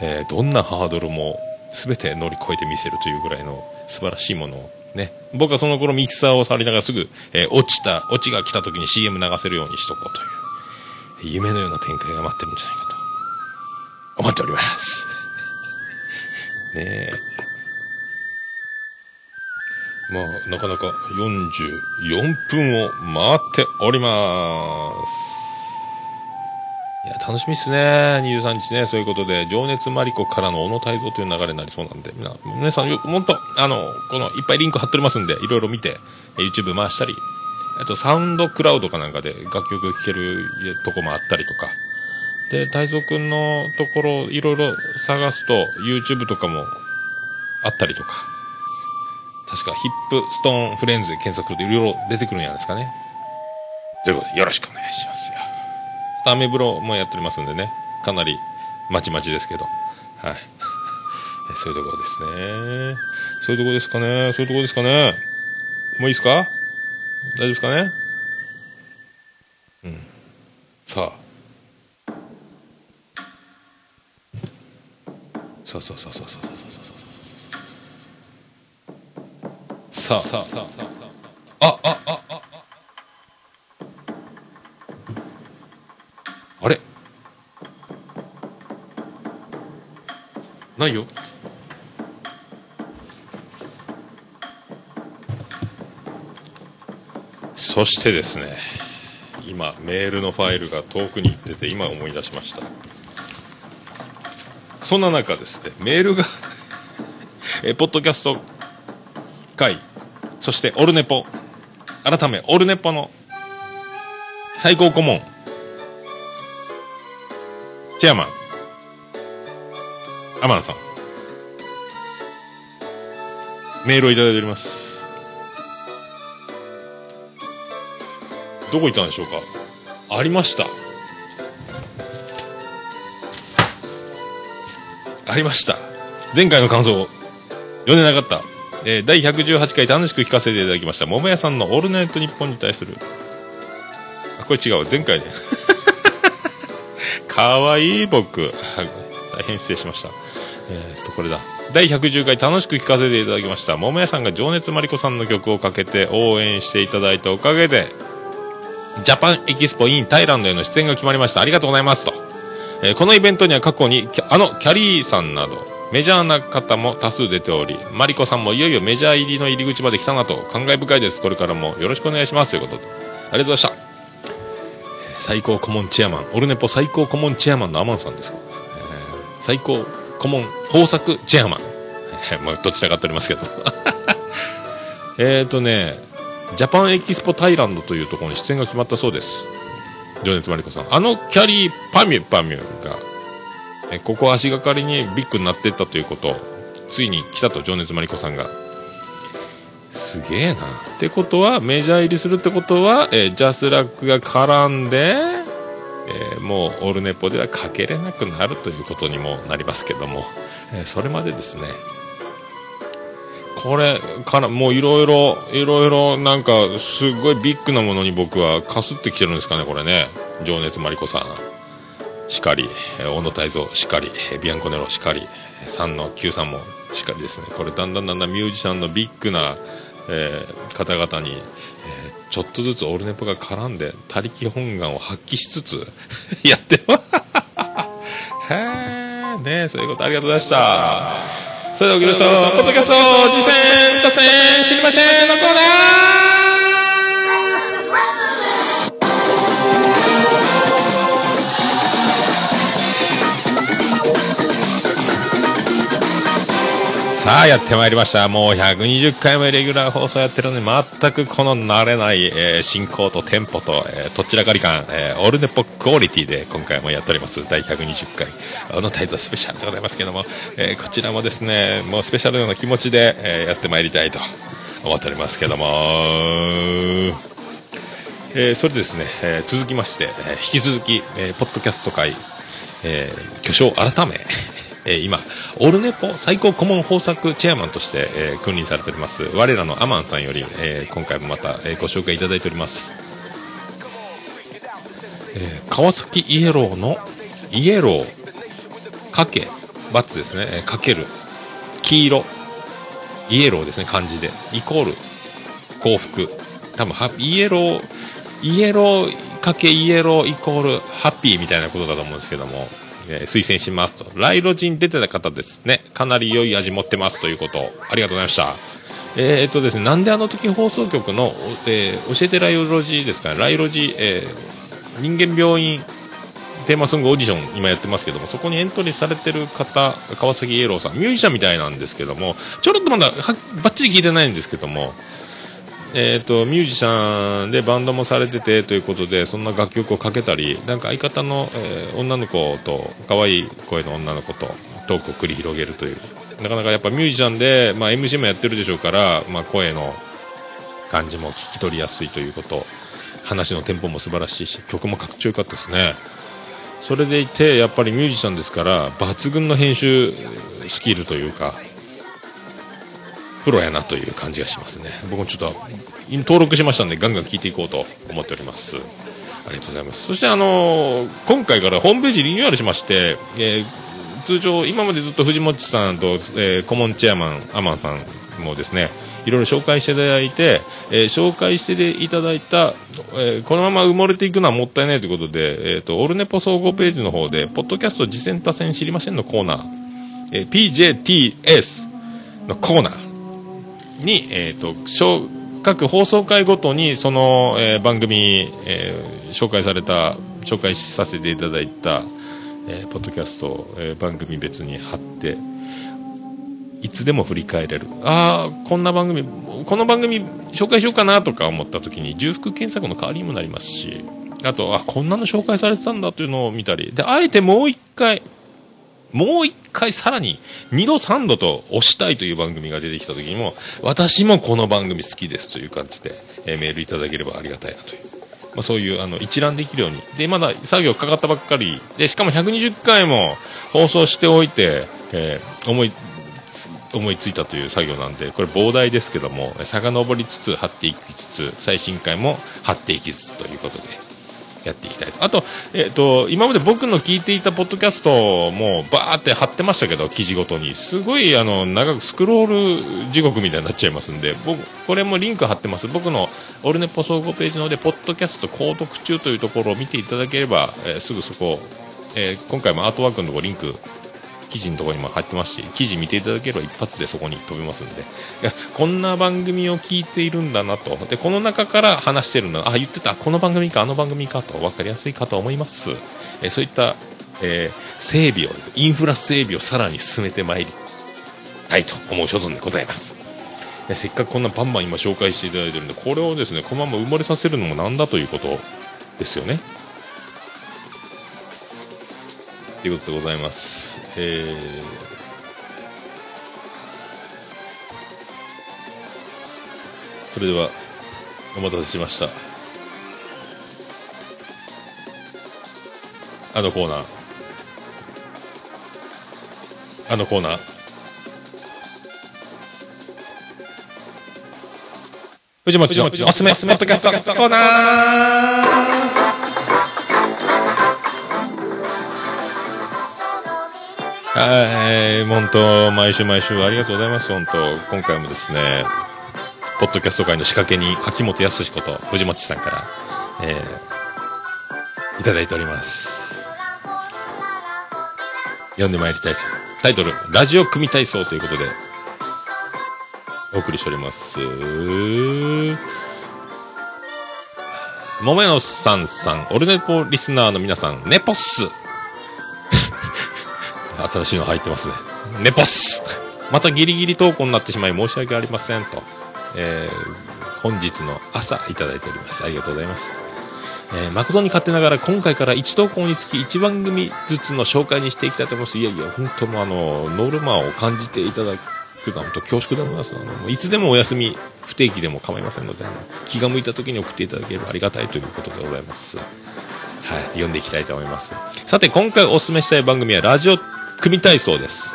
えーどんなハードルも全て乗り越えてみせるというぐらいの素晴らしいものを、ね、僕はその頃ミキサーを触りながらすぐ、えー落ちた、落ちが来た時に CM 流せるようにしとこうという、夢のような展開が待ってるんじゃないかと。思っております。ねえ。まあ、なかなか44分を回っております。いや、楽しみっすね。23日ね、そういうことで、情熱マリコからの小野泰造という流れになりそうなんで、みんな、皆さん、よもっと、あの、この、いっぱいリンク貼っておりますんで、いろいろ見て、YouTube 回したり、あと、サウンドクラウドかなんかで楽曲聴けるとこもあったりとか、で、太蔵くんのところ、いろいろ探すと、YouTube とかもあったりとか、確かヒップストーンフレンズで検索するといろいろ出てくるんじゃないですかね。ということで、よろしくお願いしますよ。アメブロもやっておりますんでね、かなりまちまちですけど、はい。そういうところですね。そういうところですかね。そういうところですかね。もういいですか？大丈夫ですかね？うん。さあ。そうそうそうそうそうそうそうさあさああああああれないよそしてですね今メールのファイルが遠くに行ってて今思い出しましたそんな中ですね、メールが えー、ポッドキャスト会、そしてオルネポ、改め、オルネポの最高顧問、チェアマン、アマンさん、メールをいただいております。どこ行ったんでしょうか？ありました。ありました。前回の感想、読んでなかった。えー第118回楽しく聞かせていただきました。桃屋さんのオールナイトニッポンに対する。あ、これ違う。前回で。かわいい僕。大変失礼しました。えーっと、これだ。第110回楽しく聞かせていただきました。桃屋さんが情熱マリコさんの曲をかけて応援していただいたおかげで、ジャパンエキスポ in タイランドへの出演が決まりました。ありがとうございますと。えーこのイベントには過去にあのキャリーさんなどメジャーな方も多数出ておりマリコさんもいよいよメジャー入りの入り口まで来たなと感慨深いです。これからもよろしくお願いします。ということでありがとうございました。最高顧問チェアマン。オルネポ最高顧問チェアマンのアマンさんです、えー最高顧問豊作チェアマン、まあ、どちらかっておりますけど。えっとねジャパンエキスポタイランドというところに出演が決まったそうです。情熱マリコさん。あのキャリーパミュパミュが、えここ足がかりにビッグになってったということ、ついに来たと、情熱マリコさんが。すげえな。ってことは、メジャー入りするってことは、えージャスラックが絡んで、えーもうオールネポではかけれなくなるということにもなりますけども、えーそれまでですね、これからもういろいろいろいろなんかすごいビッグなものに僕はかすってきてるんですかねこれね。情熱マリコさん。しかり。え小野泰造。しかり。ビアンコネロ。しかり。3の9さんも。しかりですね、これだんだんだんだんミュージシャンのビッグな、えー方々に、えーちょっとずつオルネポが絡んで、他力本願を発揮しつつ、やってます。へー、ねそういうことありがとうございました。それでは、おきましょう。ポッドキャスト、次戦、打線、知りませんのコーナーさあ、やってまいりました。もう120回目レギュラー放送やってるのに、全くこの慣れない、えー進行とテンポと、えー、どちらかり感、えーオルネポクオリティで今回もやっております。第120回、あのタイトルスペシャルでございますけども、えーこちらもですね、もうスペシャルのような気持ちで、えーやってまいりたいと思っておりますけども、えーそれでですね、えー続きまして、えー引き続き、えーポッドキャスト界、えー巨匠改め、えー今、オルネポ最高顧問豊作チェアマンとして、えー君臨されております、我らのアマンさんより、えー今回もまた、えーご紹介いただいております。えー川崎イエローのイエローかけバツですね、えかける黄色。イエローですね漢字で。イコール幸福。多分ハイエローイエローかけイエローイコールハッピーみたいなことだと思うんですけども、えー推薦しますと。ライロジン出てた方ですね。かなり良い味持ってますということ。ありがとうございました。えーっとですね、なんであの時放送局の、えー教えてライロジーですかね、ライロジ、えー人間病院テーマソングオーディション今やってますけどもそこにエントリーされてる方川崎イエローさんミュージシャンみたいなんですけどもちょろっとまだはばっちり聞いてないんですけどもえー、とミュージシャンでバンドもされててということでそんな楽曲をかけたりなんか相方の、えー女の子と可愛い声の女の子とトークを繰り広げるという。なかなかやっぱミュージシャンで、まあ、MC もやってるでしょうから、まあ、声の感じも聞き取りやすいということ話のテンポも素晴らしいし曲もかっちょよかったですね。それでいてやっぱりミュージシャンですから抜群の編集スキルというかプロやなという感じがしますね。僕もちょっと登録しましたんでガンガン聞いていこうと思っております。ありがとうございます。そしてあのー今回からホームページリニューアルしまして、えー通常今までずっと藤本さんと、えー顧問チェアマンアマンさんもですねいろいろ紹介していただいて、えー紹介していただいた、えーこのまま埋もれていくのはもったいないということで、えー、とオルネポ総合ページの方でポッドキャスト次戦多戦知りませんのコーナー、えー PJTS のコーナーに、えー、と小各放送回ごとにその、えー番組、えー紹介された紹介させていただいた、えーポッドキャスト、え番組別に貼っていつでも振り返れる。ああこんな番組この番組紹介しようかなとか思った時に重複検索の代わりにもなりますしあとあこんなの紹介されてたんだというのを見たり。であえてもう一回もう一回さらに2度3度と押したいという番組が出てきた時にも私もこの番組好きですという感じで、えーメールいただければありがたいなという、まあ、そういうあの一覧できるように。でまだ作業かかったばっかりでしかも120回も放送しておいて、えー思い思いついたという作業なんでこれ膨大ですけども遡りつつ貼っていきつつ最新回も貼っていきつつということで。やっていきたいと。あと,、えっと今まで僕の聞いていたポッドキャストもバーって貼ってましたけど記事ごとに。すごいあの長くスクロール地獄みたいになっちゃいますんで僕これもリンク貼ってます。僕のオルネポ総合ページの方でポッドキャスト購読中というところを見ていただければ、えーすぐそこ、えー今回もアートワークのところリンク記事のところにも入ってますし記事見ていただければ一発でそこに飛びますんで。いやこんな番組を聞いているんだなと。でこの中から話してるんだあ言ってた。この番組かあの番組かと分かりやすいかと思います、えそういった、えー整備をインフラ整備をさらに進めてまいりたいと思う所存でございます。でせっかくこんなバンバン今紹介していただいてるんでこれをですねこのまま埋もれさせるのもなんだということですよね。ということでございます。えーそれでは、お待たせしました。あのコーナー。あのコーナー。藤本のおすすめポッドキャストコーナーはい、本当、毎週毎週ありがとうございます、本当。今回もですね、ポッドキャスト界の仕掛けに、秋元康こと藤本さんから、えー、いただいております。読んでまいりたいです。タイトル、ラジオ組体操ということで、お送りしております。桃屋のさんさん、オルネポリスナーの皆さん、ネポッス新しいの入ってますね。ネポスまたギリギリ投稿になってしまい申し訳ありませんと。えー、本日の朝いただいております。ありがとうございます。えー、誠に勝手ながら今回から1投稿につき1番組ずつの紹介にしていきたいと思います。いやいや、本当もうあの、ノルマを感じていただくのは本当恐縮でございます。あの、いつでもお休み、不定期でも構いませんので、あの気が向いた時に送っていただければありがたいということでございます。はい、読んでいきたいと思います。さて、今回お勧めしたい番組はラジオ組体操です。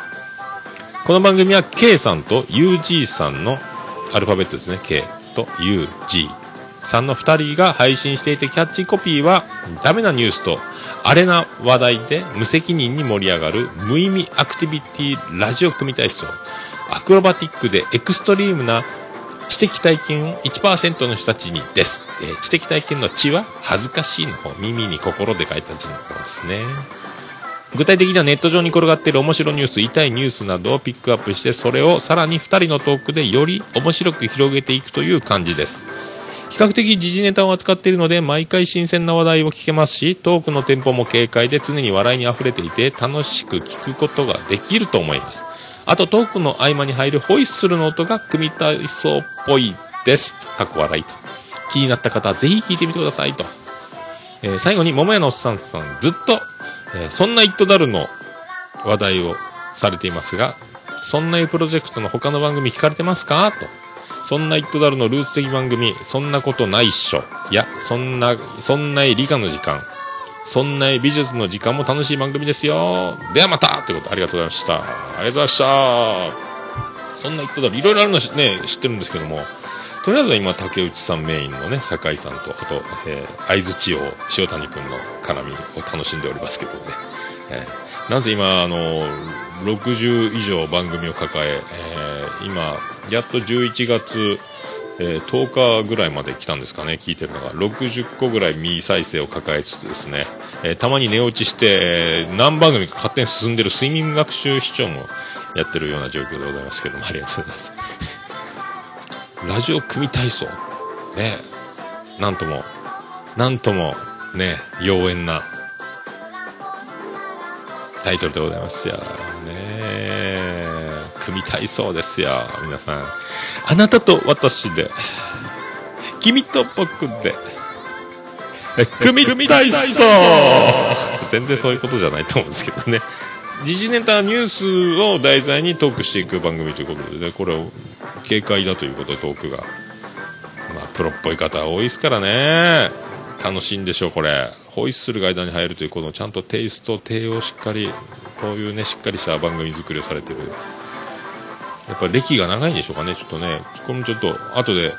この番組は K さんと UG さんのアルファベットですね。K と UG さんの2人が配信していてキャッチコピーはダメなニュースとアレな話題で無責任に盛り上がる無意味アクティビティラジオ組体操。アクロバティックでエクストリームな知的体験を1%の人たちにです。えー知的体験の知は恥ずかしいの方、耳に心で書いた字の方ですね。具体的にはネット上に転がっている面白ニュース、痛いニュースなどをピックアップして、それをさらに2人のトークでより面白く広げていくという感じです。比較的時事ネタを扱っているので、毎回新鮮な話題を聞けますし、トークのテンポも軽快で常に笑いに溢れていて、楽しく聞くことができると思います。あとトークの合間に入るホイッスルの音が組体操っぽいです。過去笑いと。気になった方はぜひ聞いてみてくださいと。えー最後に桃屋のおっさんさんずっと、えーそんなイットダルの話題をされていますが、そんなプロジェクトの他の番組聞かれてますか？と。そんなイットダルのルーツ的番組、そんなことないっしょ。いや、そんな、そんな理科の時間。そんな美術の時間も楽しい番組ですよ。ではまたということありがとうございました。ありがとうございました。そんなイットダル、いろいろあるのね、知ってるんですけども、とりあえず今、竹内さんメインのね、酒井さんと、あと、えー、相槌を塩谷くんの絡みを楽しんでおりますけどね。えーなぜ今、あの、60以上番組を抱え、えー今、やっと11月、えー10日ぐらいまで来たんですかね、聞いてるのが。60個ぐらい未再生を抱えつつですね、えーたまに寝落ちして、えー何番組か勝手に進んでる睡眠学習視聴もやってるような状況でございますけども、ありがとうございます。ラジオ組体操。ねなんとも、なんとも、ね妖艶なタイトルでございますよ。ね組体操ですよ。皆さん。あなたと私で、君と僕で、え組体操 全然そういうことじゃないと思うんですけどね。時事ネタニュースを題材にトークしていく番組ということでね、これを軽快だということでトークが。まあ、プロっぽい方多いですからね。楽しいんでしょう、これ。ホイッスルが間に入るという、このちゃんとテイスト、低をしっかり、こういうね、しっかりした番組作りをされてる。やっぱ歴が長いんでしょうかね、ちょっとね。これもちょっと、後で、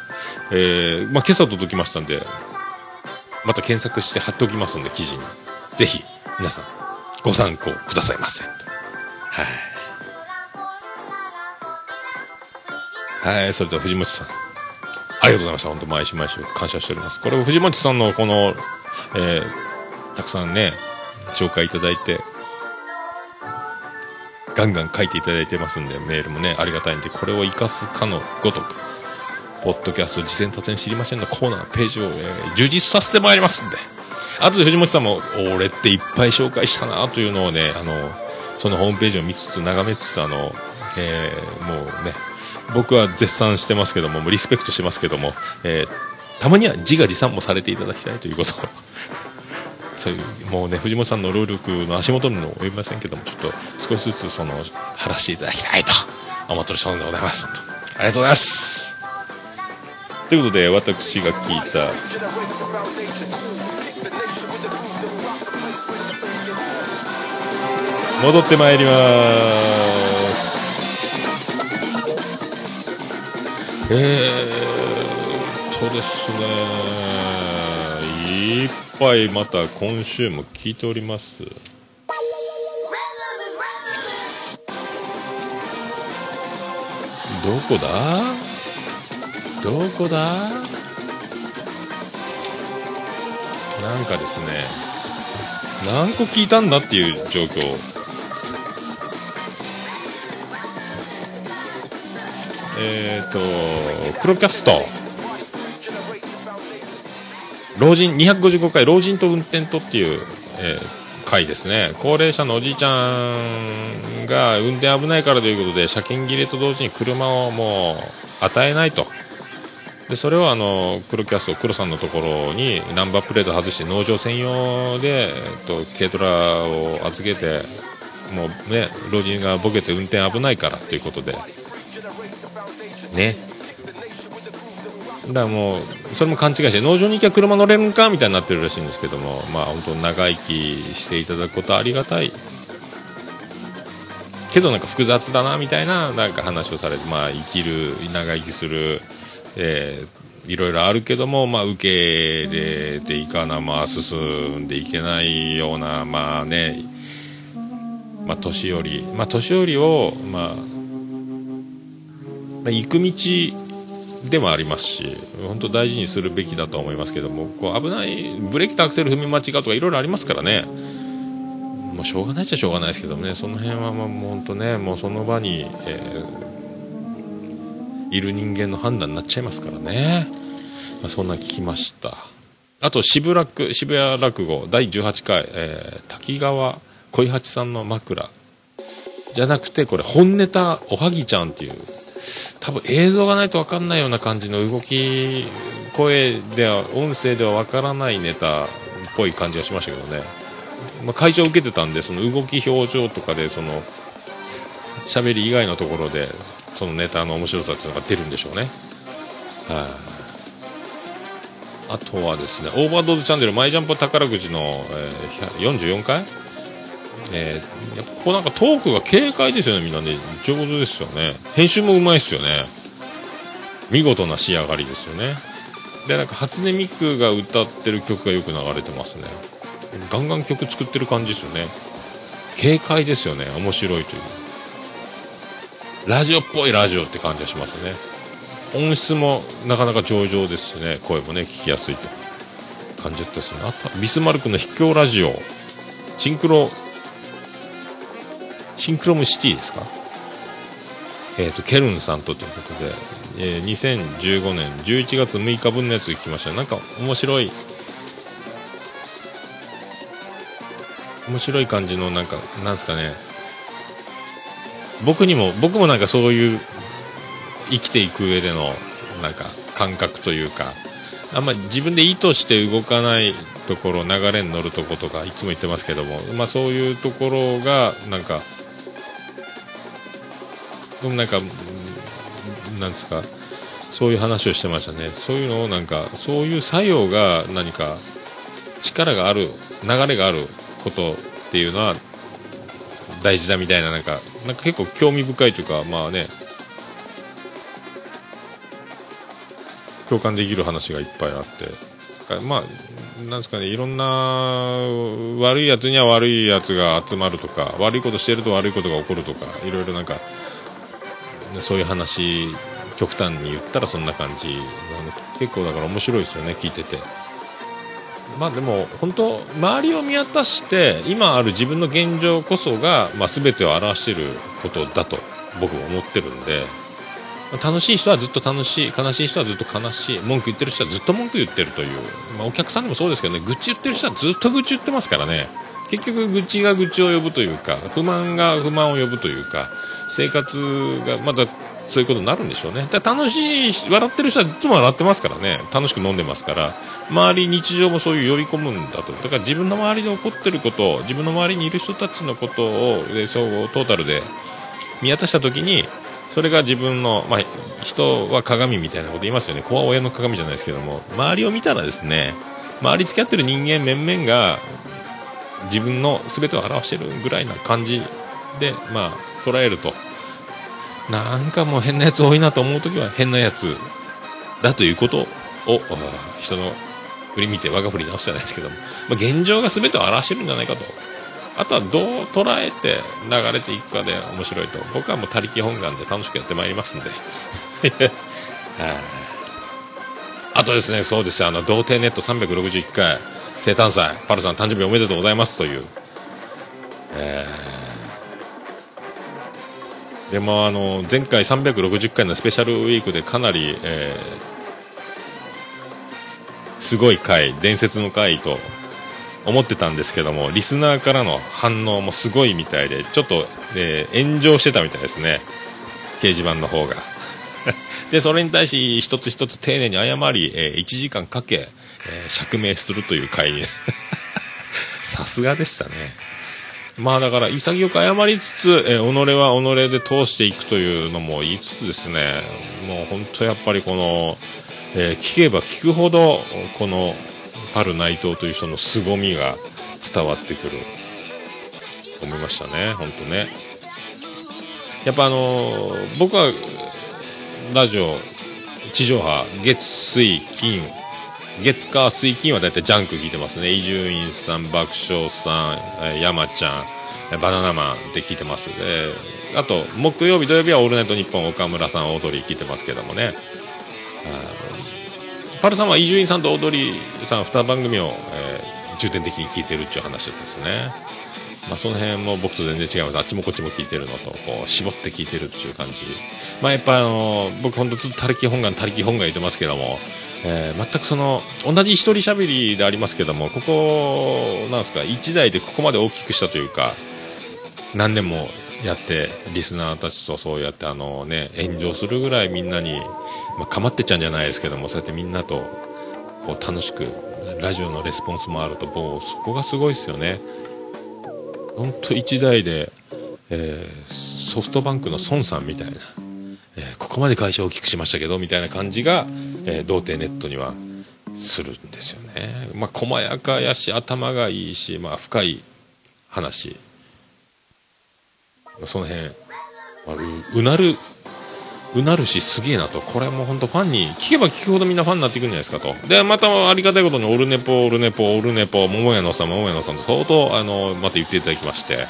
えー、まあ、今朝届きましたんで、また検索して貼っておきますんで、記事に。ぜひ、皆さん、ご参考くださいませ。はい。はい、それでは藤本さん。ありがとうございました。本当毎週毎週感謝しております。これ、藤本さんのこの、えー、たくさんね、紹介いただいて、ガンガン書いていただいてますんで、メールもね、ありがたいんで、これを活かすかのごとく、ポッドキャスト事前達成知りませんのコーナー、ページを、えー充実させてまいりますんで、あとで藤本さんも、俺っていっぱい紹介したなというのをね、あの、そのホームページを見つつ、眺めつつ、あの、えーもうね、僕は絶賛してますけども、リスペクトしてますけども、えーたまには自画自賛もされていただきたいということを、そういう、もうね、藤本さんの労力の足元にも及びませんけども、ちょっと少しずつその、晴らしていただきたいと思ってる所存でございます。ありがとうございます。ということで、私が聞いた、戻ってまいります。えー、とですね。いっぱいまた今週も聞いております。どこだ？どこだ？なんかですね。何個聞いたんだっていう状況。えっ、ー、とプロキャスト。老人255回老人と運転とっていう、えー回ですね。高齢者のおじいちゃんが運転危ないからということで車検切れと同時に車をもう与えないと。でそれをあの黒キャスト黒さんのところにナンバープレート外して農場専用で、えっと、軽トラを預けてもうね老人がボケて運転危ないからということで。ね。だからもうそれも勘違いして農場に行きゃ車乗れるんかみたいになってるらしいんですけどもまあ本当長生きしていただくことありがたい。けどなんか複雑だなみたいななんか話をされてまあ生きる長生きする、えー、いろいろあるけども、まあ、受け入れていかな、まあ、進んでいけないようなまあねまあ年寄りまあ年寄りをまあ行く道でもありますし本当大事にするべきだと思いますけどもこう危ないブレーキとアクセル踏み間違うとかいろいろありますからね。もうしょうがないっちゃしょうがないですけどね。その辺はもう本当ねもうその場に、えー、いる人間の判断になっちゃいますからね、まあ、そんな聞きました。あと渋楽渋谷落語第18回、えー、滝川小八さんの枕。じゃなくてこれ本ネタおはぎちゃんっていう多分映像がないと分かんないような感じの動き声では音声では分からないネタっぽい感じがしましたけどね、まあ、会場受けてたんでその動き表情とかでその喋り以外のところでそのネタの面白さっていうのが出るんでしょうね。はい。あとはですね、オーバードーズチャンネル、マイジャンプ宝くじの、えー、44回？えー、やっぱこうなんかトークが軽快ですよね、みんなね。上手ですよね。編集もうまいですよね。見事な仕上がりですよね。で、なんか初音ミクが歌ってる曲がよく流れてますね。ガンガン曲作ってる感じですよね。軽快ですよね。面白いという。ラジオっぽいラジオって感じがしますね。音質もなかなか上々ですしね、声もね、聞きやすいと感じですね。あとビスマルクの秘境ラジオ、シンクロ、シンクロムシティですか？えっ、ー、と、ケルンさんとということで、えー、2015年11月6日分のやつが来ました。なんか面白い、面白い感じのなんか、なんですかね、僕にも、僕もなんかそういう生きていく上でのなんか感覚というかあんまり自分で意図して動かないところ流れに乗るとことかいつも言ってますけども、まあ、そういうところがなんかなんかなんですかそういう話をしてましたね。そういうのをなんかそういう作用が何か力がある流れがあることっていうのは大事だみたいななんかなんか結構興味深いというかまあね共感できる話がいっぱいあって。まあなんですかねいろんな悪いやつには悪いやつが集まるとか悪いことしてると悪いことが起こるとかいろいろなんかそういう話極端に言ったらそんな感じ結構だから面白いですよね聞いてて。まあでも本当周りを見渡して今ある自分の現状こそが、まあ、全てを表していることだと僕は思ってるんで楽しい人はずっと楽しい悲しい人はずっと悲しい文句言ってる人はずっと文句言ってるという、まあ、お客さんでもそうですけどね愚痴言ってる人はずっと愚痴言ってますからね。結局愚痴が愚痴を呼ぶというか不満が不満を呼ぶというか生活がまだそういうことになるんでしょうね。だ楽しい笑ってる人はいつも笑ってますからね。楽しく飲んでますから。周り日常もそういう呼び込むんだと。だから自分の周りで起こってること自分の周りにいる人たちのことを総合トータルで見渡した時にそれが自分の、まあ、人は鏡みたいなこと言いますよね。子は親の鏡じゃないですけども。周りを見たらですね周り付き合ってる人間面々が自分の全てを表してるぐらいな感じで、まあ、捉えるとなんかもう変なやつ多いなと思う時は変なやつだということを人の振り見て我が振り直すじゃないですけども、まあ、現状が全てを表してるんじゃないかと。あとはどう捉えて流れていくかで面白いと。僕はもう他力本願で楽しくやってまいりますんで。あとですねそうですよ。あの童貞ネット361回。生誕祭パルさん誕生日おめでとうございますという。えー。でもあの前回360回のスペシャルウィークでかなり、えーすごい回伝説の回と思ってたんですけどもリスナーからの反応もすごいみたいでちょっと、えー炎上してたみたいですね。掲示板の方が。でそれに対し一つ一つ丁寧に謝り、え1時間かけ、えー釈明するという回に さすがでしたね。まあだから潔く謝りつつ、えー己は己で通していくというのも言いつつですね。もう本当やっぱりこの、えー聞けば聞くほどこのパル内藤という人の凄みが伝わってくる。思いましたね本当ね。やっぱあのー僕はラジオ地上波月水金月火水金はだいたいジャンク聞いてますね。伊集院さん爆笑さん山ちゃんバナナマンって聞いてます。であと木曜日土曜日は「オールナイトニッポン」岡村さんオードリー聞いてますけどもね。パルさんは伊集院さんとオードリーさん2番組を、えー重点的に聞いてるっていう話ですね。まあ、その辺も僕と全然違います。あっちもこっちも聞いてるのとこう絞って聞いてるっていう感じ。まあやっぱあの僕本当ずっと他力本願他力本願言ってますけども、えー全くその同じ一人喋りでありますけどもここなんですか一台でここまで大きくしたというか何年もやってリスナーたちとそうやってあのね炎上するぐらいみんなに、まあ、かまってちゃうんじゃないですけどもそうやってみんなとこう楽しくラジオのレスポンスもあるともうそこがすごいですよね。本当一台で、えーソフトバンクの孫さんみたいな、えーここまで会社を大きくしましたけどみたいな感じが、えー童貞ネットにはするんですよね。まあ細やかやし頭がいいし、まあ、深い話。その辺、まあううなるうなるしすげえなと。これも本当ファンに聞けば聞くほどみんなファンになっていくんじゃないですかと。でまたありがたいことにオルネポオルネポオルネポ桃屋のさん桃屋のさんと相当あのまた言っていただきまして。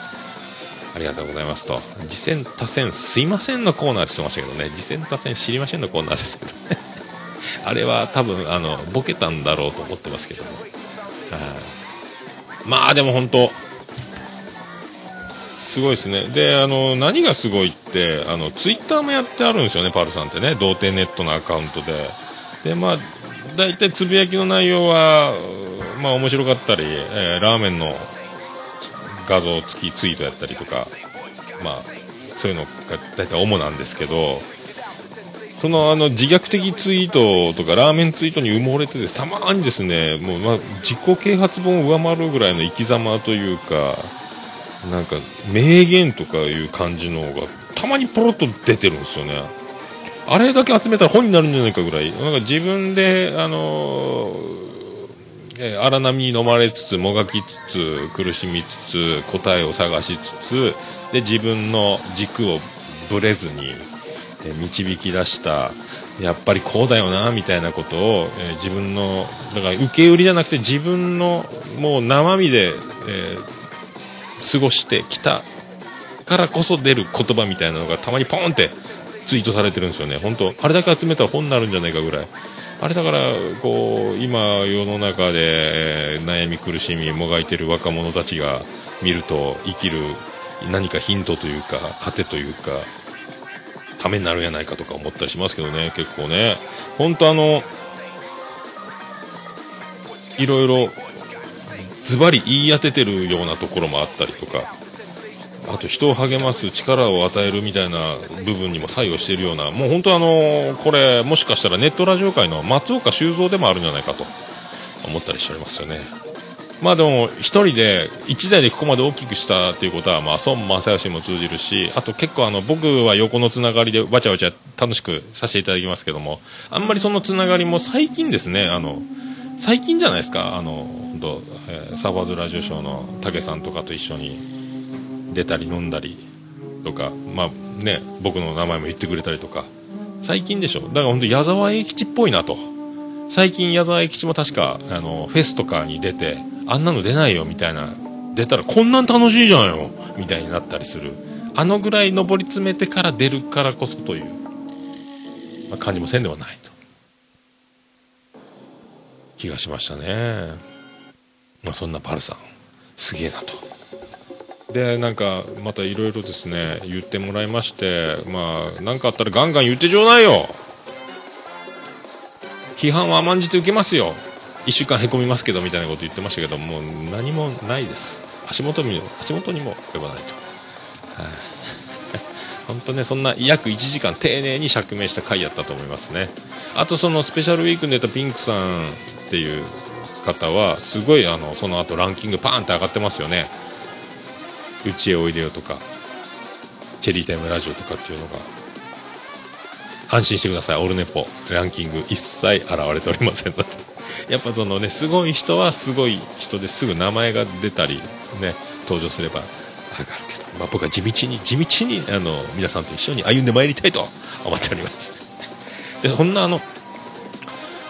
ありがとうございますと次戦多戦すいませんのコーナーって言ってましたけどね次戦多戦知りませんのコーナーですけどね あれは多分あのボケたんだろうと思ってますけども、はいまあでも本当すごいですね。で、あの、何がすごいって、あの、ツイッターもやってあるんですよね、パルさんってね。童貞ネットのアカウントで。で、まあ、大体つぶやきの内容は、まあ面白かったり、えーラーメンの画像付きツイートやったりとか、まあ、そういうのが大体主なんですけど、そのあの自虐的ツイートとかラーメンツイートに埋もれてですたまにですねもうま自己啓発本を上回るぐらいの生き様というかなんか名言とかいう感じのがたまにポロッと出てるんですよね。あれだけ集めたら本になるんじゃないかぐらい。なんか自分であのーえー荒波に飲まれつつもがきつつ苦しみつつ答えを探しつつで自分の軸をぶれずにえー導き出したやっぱりこうだよなみたいなことを、えー自分のだから受け売りじゃなくて自分のもう生身で、え過ごしてきたからこそ出る言葉みたいなのがたまにポンってツイートされてるんですよね。本当あれだけ集めたら本になるんじゃないかぐらい。あれだからこう今世の中で悩み苦しみもがいてる若者たちが見ると生きる何かヒントというか糧というかためになるんやないかとか思ったりしますけどね結構ね。本当あのいろいろズバリ言い当ててるようなところもあったりとかあと人を励ます力を与えるみたいな部分にも作用しているようなもう本当あのこれもしかしたらネットラジオ界の松岡修造でもあるんじゃないかと思ったりしておりますよね。まあでも一人で一台でここまで大きくしたっていうことはまあ孫正義も通じるしあと結構あの僕は横のつながりでわちゃわちゃ楽しくさせていただきますけどもあんまりそのつながりも最近ですねあの最近じゃないですか。あの本当、えーサーバーズラジオショーの武さんとかと一緒に出たり飲んだりとかまあね僕の名前も言ってくれたりとか最近でしょ。だから本当矢沢永吉っぽいなと。最近矢沢永吉も確かあのフェスとかに出てあんなの出ないよみたいな出たらこんなん楽しいじゃんよみたいになったりする。あのぐらい上り詰めてから出るからこそという、まあ、感じもせんではないと。気がしましたね。まあそんなパルさん。すげえなと。でなんかまたいろいろですね言ってもらいましてまあ何かあったらガンガン言ってちょうだいよ。批判は甘んじて受けますよ。1週間へこみますけどみたいなこと言ってましたけどもう何もないです。足元見足元にも及ばないと、はい。本当ねそんな約1時間丁寧に釈明した回やったと思いますね。あとそのスペシャルウィークに出たピンクさんっていう方はすごいあのその後ランキングパーンって上がってますよね。うちへおいでよとかチェリータイムラジオとかっていうのが安心してください。オルネポランキング一切現れておりませんので。やっぱそのねすごい人はすごい人ですぐ名前が出たりですね登場すれば上がるけど、まあ、僕は地道に地道にあの皆さんと一緒に歩んでまいりたいと思っております。でそんなあの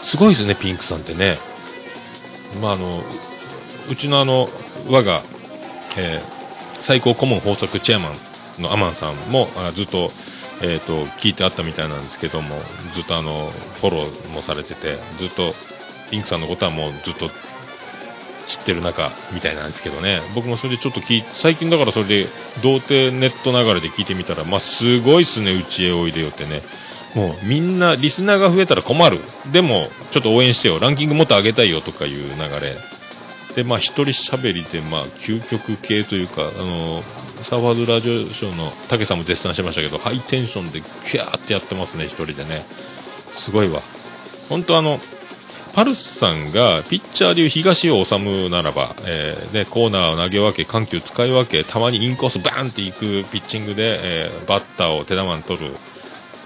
すごいですねピンクさんってね。まああのうちのあの我が、えー最高顧問法則チェアマンのアマンさんもあずっと,、えー、と聞いてあったみたいなんですけどもずっとあのフォローもされててずっとピンクさんのことはもうずっと知ってる中みたいなんですけどね。僕もそれでちょっと聞最近だからそれで童貞ネット流れで聞いてみたらまあすごいっすねうちへおいでよってね。もうみんなリスナーが増えたら困る。でもちょっと応援してよ。ランキングもっと上げたいよとかいう流れ。でまあ一人喋りでまあ究極系というかあのサーファーズラジオショーの武さんも絶賛してましたけどハイテンションでキャーってやってますね一人でね。すごいわ。本当あのパルスさんがピッチャーでいう東尾治むならば、えーね、コーナーを投げ分け緩急使い分けたまにインコースバーンっていくピッチングで、えーバッターを手玉に取る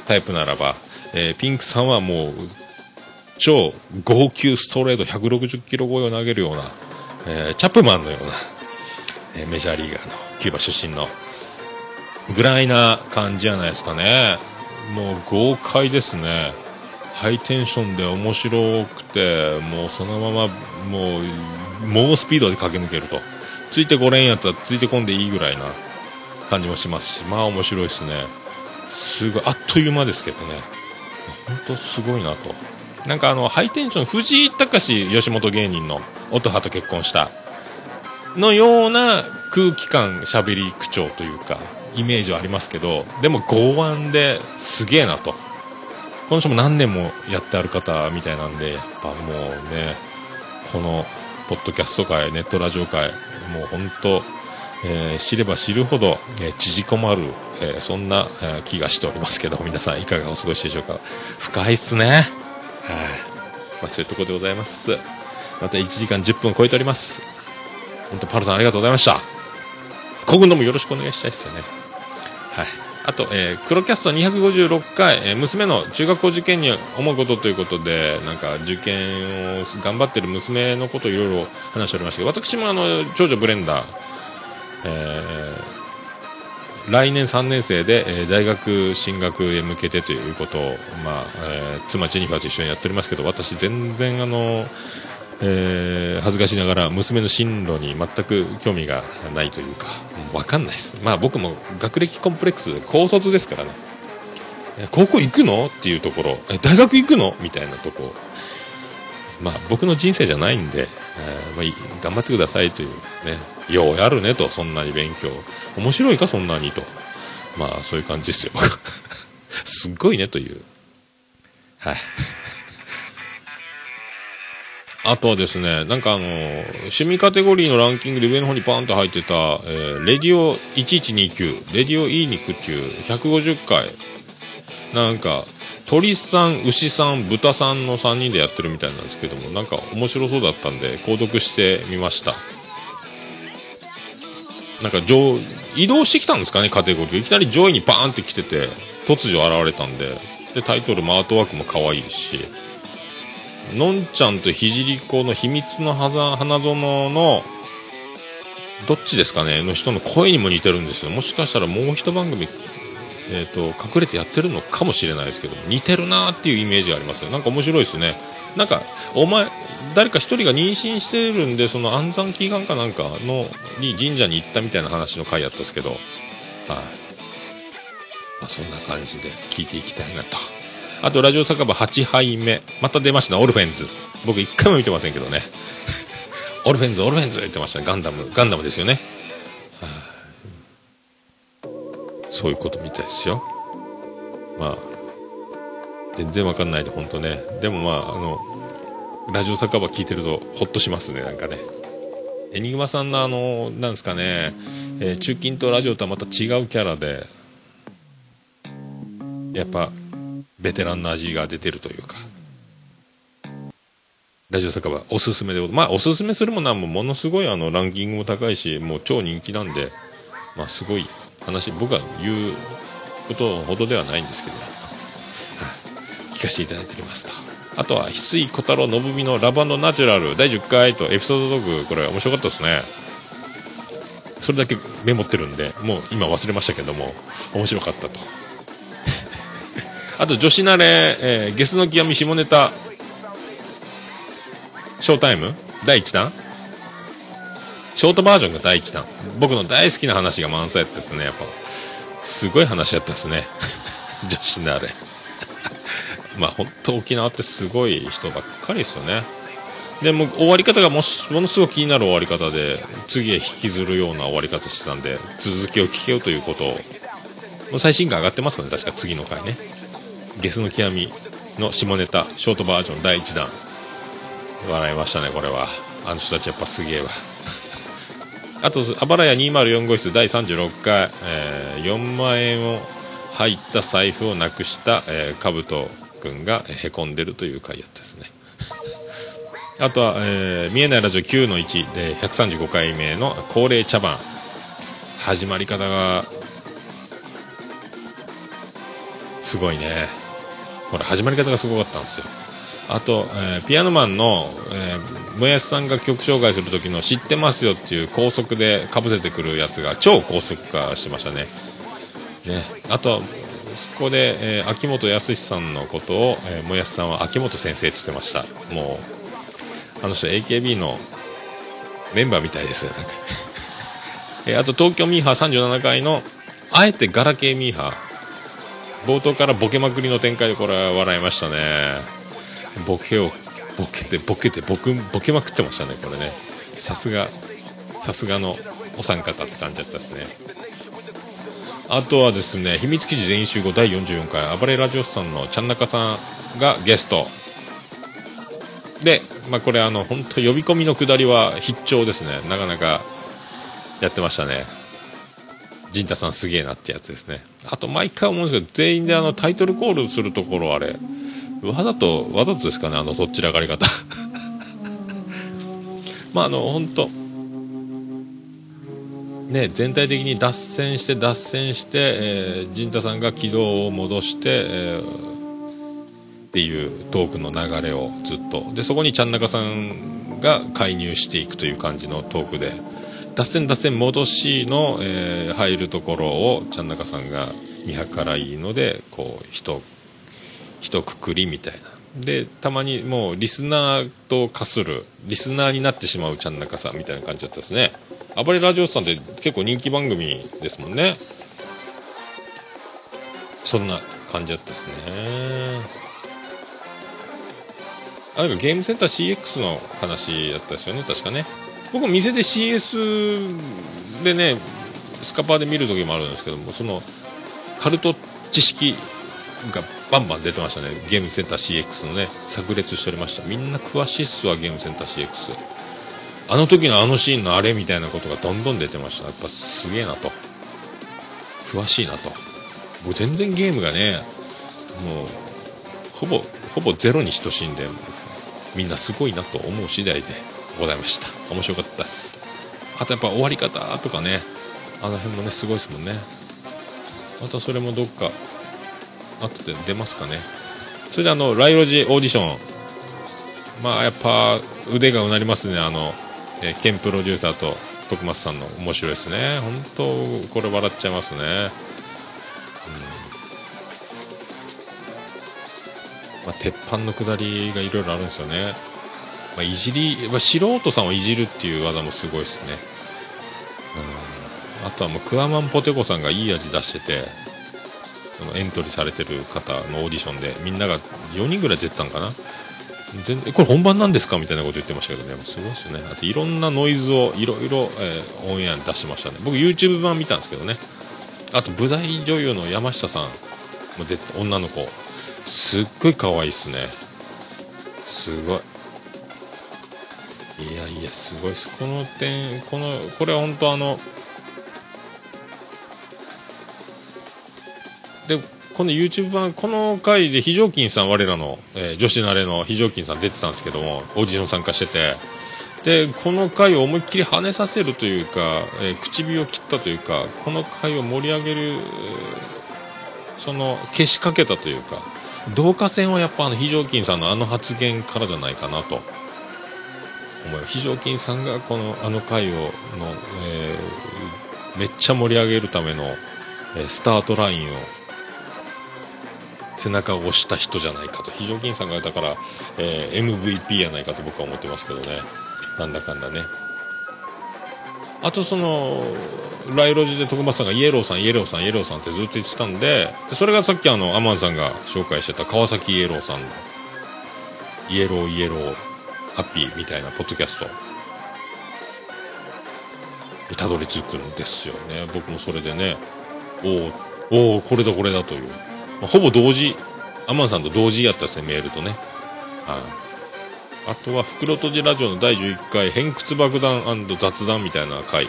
タイプならば、えーピンクさんはもう超号泣ストレート160キロ超えを投げるような、えーチャップマンのような、えーメジャーリーガーのキューバ出身のぐらいな感じじゃないですかね。もう豪快ですね。ハイテンションで面白くてもうそのままもう猛スピードで駆け抜けると。ついてこれんやつはついてこんでいいぐらいな感じもしますしまあ面白いですね。すごいあっという間ですけどね。本当すごいなと。なんかあのハイテンション藤井隆吉本芸人の音羽と結婚したのような空気感喋り口調というかイメージはありますけどでも剛腕ですげえなと。この人も何年もやってある方みたいなんでやっぱもうねこのポッドキャスト界ネットラジオ界もう本当、えー知れば知るほど、えー縮こまる、えーそんな、えー気がしておりますけど皆さんいかがお過ごしでしょうか。深いっすね、まあ、そういうところでございます。また1時間10分超えております。本当パルさんありがとうございました。今後ともよろしくお願いしたいですよね。はい。あと、えー、黒キャスト256回、えー娘の中学校受験に思うことということで、なんか受験を頑張ってる娘のことをいろいろ話しておりましたけど、私もあの、長女ブレンダー、えー来年3年生で、え大学進学へ向けてということを、まあ、えー妻ジェニファーと一緒にやっておりますけど、私全然あの、えー恥ずかしながら娘の進路に全く興味がないというか、分かんないです。まあ僕も学歴コンプレックス、高卒ですからね。高校行くの？っていうところ、大学行くの？みたいなとこまあ僕の人生じゃないんで、えーまあいい、頑張ってくださいというね、ようやるねと、そんなに勉強。面白いか、そんなに？と。まあそういう感じですよ。すっごいねという。はい。あとはですね、なんかあの、趣味カテゴリーのランキングで上の方にパーンと入ってた、えーレディオ1129、レディオいい肉っていう150回、なんか、鳥さん、牛さん、豚さんの3人でやってるみたいなんですけども、なんか面白そうだったんで、購読してみました。なんか上、移動してきたんですかね、カテゴリー。いきなり上位にバーンって来てて、突如現れたんで、で、タイトルもアートワークも可愛いし、のんちゃんとひじりこの秘密の花園の、どっちですかね？の人の声にも似てるんですよ。もしかしたらもう一番組、えっ、と、隠れてやってるのかもしれないですけど、似てるなーっていうイメージがありますね。なんか面白いですね。なんかお前誰か一人が妊娠してるんでその安産祈願かなんかのに神社に行ったみたいな話の回やったんですけど。はい、まあ、そんな感じで聞いていきたいなと。あとラジオ酒場8杯目。また出ましたオルフェンズ。僕一回も見てませんけどね。オルフェンズオルフェンズ言ってましたね。ガンダムガンダムですよね、はあそういうことみたいですよ。まあ全然わかんないで本当ね。でもまああのラジオ酒場聞いてるとほっとしますねなんかね。エニグマさんのあのなんですかね、えー中近東ラジオとはまた違うキャラでやっぱベテランの味が出てるというか。ラジオ酒場おすすめでまあおすすめするものはもものすごいあのランキングも高いしもう超人気なんでまあすごい話僕が言うことほどではないんですけど、聞かせていただいておりますと。あとは翡翠小太郎信美のラブナチュラル。第10回とエピソードトーク。これ面白かったですね。それだけメモってるんでもう今忘れましたけども面白かったと。あと女子慣れ、えーゲスの極み下ネタ。ショータイム？第1弾？ショートバージョンが第1弾。僕の大好きな話が満載やったですねやっぱ。すごい話やったですね。女子慣れ。まあ本当沖縄ってすごい人ばっかりですよね。でも終わり方がもしものすごく気になる終わり方で次へ引きずるような終わり方してたんで続きを聞けよということを最新回上がってますかね。確か次の回ね。ゲスの極みの下ネタショートバージョン第1弾。笑いましたねこれは。あの人たちやっぱすげえわ。あとあばらや204号室第36回、えー4万円を入った財布をなくした、えー、かぶと君がへこんでるという回やったですね。あとは、えー見えないラジオ9の1で135回目の恒例茶番始まり方がすごいね。これ始まり方がすごかったんですよ。あと、えーピアノマンの、えーもやしさんが曲紹介する時の「知ってますよ」っていう高速でかぶせてくるやつが超高速化してましたね。ね。あとそこで、えー秋元康さんのことを、えーもやしさんは秋元先生って言ってました。もうあの人 AKB のメンバーみたいですなんか。えーあと東京ミーハー37回のあえてガラケーミーハー。冒頭からボケまくりの展開でこれは笑いましたね。ボケをボケてボケてボクボケまくってましたねこれね。さすがさすがのお三方って感じだったですね。あとはですね秘密基地全員集合第44回暴れラジオスさんのちゃんなかさんがゲスト。で、まあ、これあの本当呼び込みのくだりは必聴ですね。なかなかやってましたね。陣太さんすげえなってやつですね。あと毎回思うんですけど全員であのタイトルコールするところあれわざとわざとですかねあのどっちらかり方。まああの本当ね全体的に脱線して脱線して、えー、陣太さんが軌道を戻して、えーっていうトークの流れをずっと。でそこにちゃん中さんが介入していくという感じのトークで脱線脱線戻しの、えー入るところをちゃん中さんが見計らいいのでこう人一括りみたいな。でたまにもうリスナーと化するリスナーになってしまうちゃん中さんみたいな感じだったですね。暴れラジオさんって結構人気番組ですもんね。そんな感じだったですね。あなんかゲームセンター CX の話だったですよね確かね。僕も店で CS でねスカパーで見る時もあるんですけどもそのカルト知識がバンバン出てましたね。ゲームセンター CX のね炸裂しておりました。みんな詳しいっすわゲームセンター CX あの時のあのシーンのあれみたいなことがどんどん出てました。やっぱすげえなと。詳しいなと。僕全然ゲームがねもうほぼほぼゼロに等しいんでみんなすごいなと思う次第でございました。面白かったです。あとやっぱ終わり方とかねあの辺もねすごいですもんね。またそれもどっか後で出ますかね。それであのライロジオーディション。まあやっぱ腕がうなりますね。あの、えーケンプロデューサーと徳松さんの。面白いですね。本当これ笑っちゃいますね、うん。まあ、鉄板の下りがいろいろあるんですよね、まあ、いじり、まあ、素人さんをいじるっていう技もすごいですね、うん、あとはもうクワマンポテコさんがいい味出してて。そのエントリーされてる方のオーディションでみんなが4人ぐらい出てたんかな？全これ本番なんですか？みたいなこと言ってましたけどねすごいですね。あといろんなノイズをいろいろ、えーオンエアに出しましたね。僕 YouTube 版見たんですけどね。あと舞台女優の山下さんも出て女の子。すっごい可愛いっすね。すごい。いやいやすごいです。この点このこれは本当あのでこの YouTube 版この回で非常勤さん我らの、えー女子慣れの非常勤さん出てたんですけどもオーディション参加してて。でこの回を思いっきり跳ねさせるというか、えー口火を切ったというかこの回を盛り上げるそのけしかけたというか導火線はやっぱあの非常勤さんのあの発言からじゃないかなと。思う。非常勤さんがこのあの回をの、えーめっちゃ盛り上げるための、えースタートラインを背中を押した人じゃないかと。非常勤さんがだから、えー MVP やないかと僕は思ってますけどね。なんだかんだね。あとそのライロジで徳松さんがイエローさんイエローさんイエローさんってずっと言ってたんででそれがさっきあのアマンさんが紹介してた川崎イエローさんのイエローイエローハッピーみたいなポッドキャスト。にたどり着くんですよね。僕もそれでねおおこれだこれだという、ほぼ同時アマンさんと同時やったですねメールとね。はい。あとは袋とじラジオの第11回偏屈爆弾雑談みたいな回。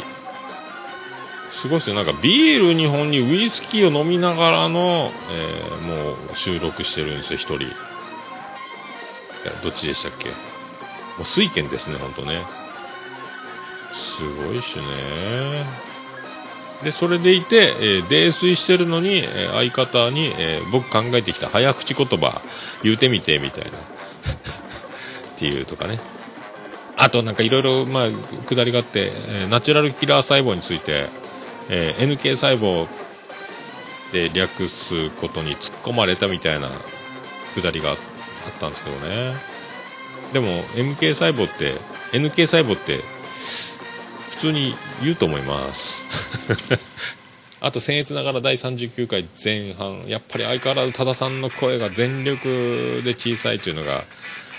すごいですよ。なんかビール2本にウイスキーを飲みながらの、えーもう収録してるんですよ1人。いやどっちでしたっけもう水拳ですね本当ね。すごいしね。でそれでいて、えー泥酔してるのに、えー相方に、えー僕考えてきた早口言葉言うてみてみたいな。っていうとかね。あとなんかいろいろまあ下りがあって、えナチュラルキラー細胞について、え NK 細胞で略すことに突っ込まれたみたいな下りがあったんですけどね。でも MK 細胞って NK 細胞って普通に言うと思います。あと僭越ながら第39回前半やっぱり相変わらず多田さんの声が全力で小さいというのが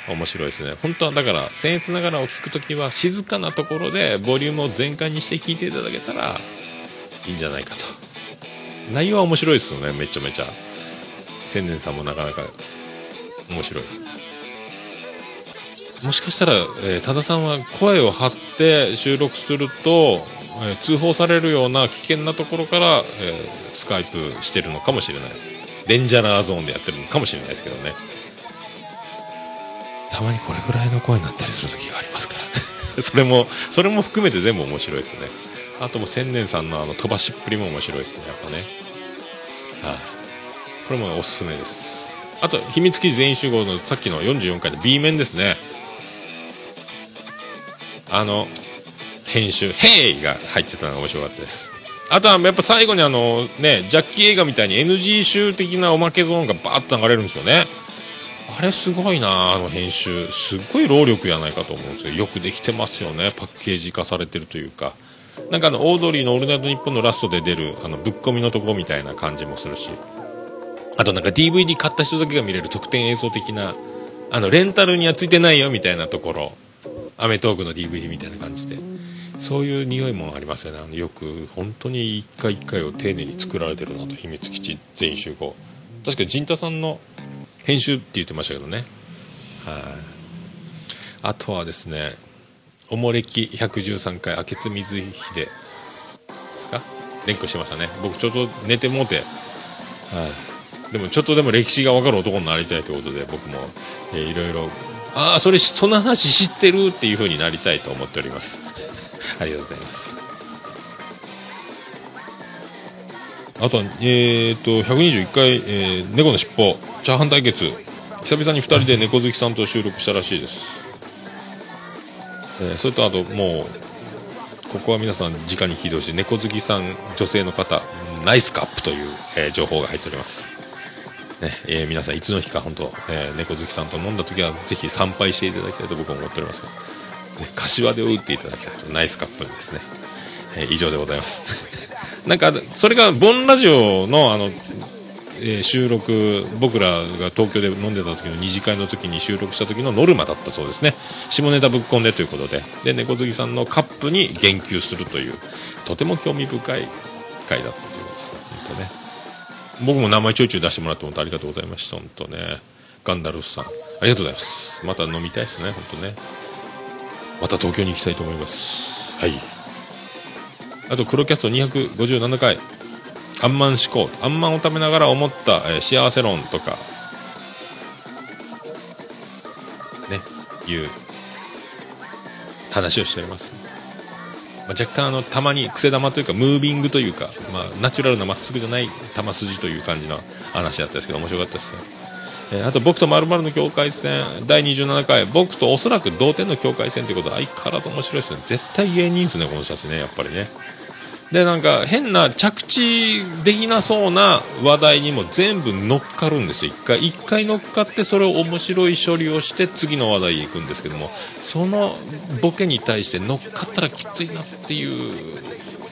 面白いですね。本当はだから僭越ながらを聞くときは静かなところでボリュームを全開にして聞いていただけたらいいんじゃないかと。内容は面白いですよねめちゃめちゃ。千年さんもなかなか面白いです。もしかしたら、えー多田さんは声を張って収録すると、えー通報されるような危険なところから、えースカイプしてるのかもしれないです。デンジャラーゾーンでやってるのかもしれないですけどね。たまにこれぐらいの声になったりする時がありますから。それもそれも含めて全部面白いですね。あともう千年さんのあの飛ばしっぷりも面白いですね。やっぱね。はい、これもおすすめです。あと秘密基地全員集合のさっきの44回で B 面ですね。あの編集「ヘイ!」が入ってたのが面白かったです。あとはやっぱ最後にあのねジャッキー映画みたいに NG 集的なおまけゾーンがバーッと流れるんですよね。あれすごいなあの編集。すっごい労力やないかと思うんですよ。よくできてますよね。パッケージ化されてるというか。なんかあのオードリーの「オールナイトニッポン」のラストで出るあのぶっ込みのとこみたいな感じもするし。あとなんか DVD 買った人だけが見れる特典映像的なあのレンタルにはついてないよみたいなところ。アメトークの DVD みたいな感じで。そういう匂いもありますよね。あのよく本当に一回一回を丁寧に作られてるなと秘密基地全集合。確か陣太さんの編集って言ってましたけどね。はい。あとはですねおもれき113回明津水秀ですか？連呼してましたね。僕ちょっと寝てもうてはい。でもちょっとでも歴史が分かる男になりたいということで僕も、えーいろいろああそれその話知ってるっていう風になりたいと思っております。ありがとうございます。あとはえー、と121回、えー猫のしっぽチャーハン対決。久々に2人で猫好きさんと収録したらしいです、えーそれとあともうここは皆さん直に聞いてほしい猫好きさん女性の方ナイスカップという、えー情報が入っております、ねえー皆さんいつの日か本当、えー猫好きさんと飲んだ時はぜひ参拝していただきたいと僕は思っておりますが、ね、柏で打っていただきたいとナイスカップルですね、えー以上でございます。なんかそれがボンラジオのあのえー収録僕らが東京で飲んでた時の二次会の時に収録した時のノルマだったそうですね。下ネタぶっ込んでということで。で猫好きさんのカップに言及するというとても興味深い回だったということです。本当ね。僕も名前ちょいちょい出してもらって本当ありがとうございました。本当ね。ガンダルフさん。ありがとうございます。また飲みたいですね本当ね。また東京に行きたいと思います。はい。あと黒キャスト257回。あんまん思考。あんまんを食べながら思った、えー幸せ論とか。ね。いう。話をしております、まあ、若干あのたまに癖玉というかムービングというか、まあ、ナチュラルなまっすぐじゃない球筋という感じの話だったんですけど面白かったですねえあと僕と〇〇の境界線第27回僕とおそらく同点の境界線ということは相変わらず面白いですね。絶対芸人ですねこの人たちねやっぱりね。でなんか変な着地できなそうな話題にも全部乗っかるんですよ。一回一回乗っかってそれを面白い処理をして次の話題へ行くんですけどもそのボケに対して乗っかったらきついなっていう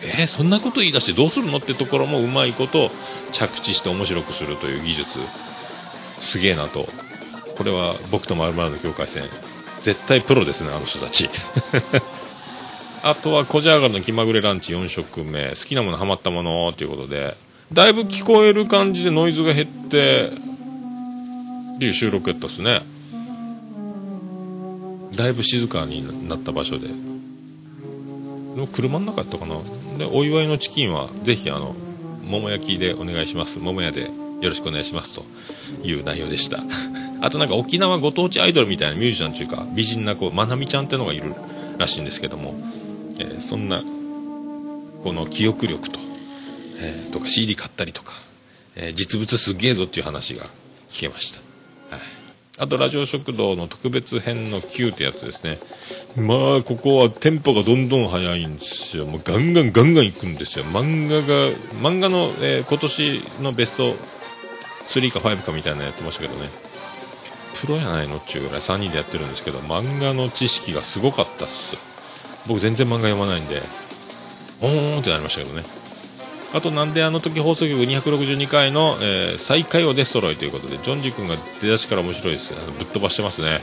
えーそんなこと言い出してどうするのってところもうまいこと着地して面白くするという技術。すげえなと。これは僕と〇〇の境界線。絶対プロですねあの人たち。あとはコジャーガルの気まぐれランチ4食目。好きなものハマったものということで。だいぶ聞こえる感じでノイズが減ってっていう収録やったっすね。だいぶ静かになった場所で。で車の中やったかな。でお祝いのチキンはぜひあの桃焼きでお願いします。桃屋で。よろしくお願いしますという内容でした。あとなんか沖縄ご当地アイドルみたいなミュージシャンというか美人な子まなみちゃんってのがいるらしいんですけども、えーそんなこの記憶力と、えーとか CD 買ったりとか、えー実物すげえぞっていう話が聞けました、はい、あとラジオ食堂の特別編の Q ってやつですね。まあここはテンポがどんどん速いんですよ。もうガンガンガンガンいくんですよ。漫画が漫画の、えー今年のベスト3か5かみたいなのやってましたけどね。プロやないのっちゅうぐらい3人でやってるんですけど漫画の知識がすごかったっす。僕全然漫画読まないんでおーんってなりましたけどね。あとなんであの時放送局262回の、えー再開をデストロイということでジョンジー君が出だしから面白いですぶっ飛ばしてますね。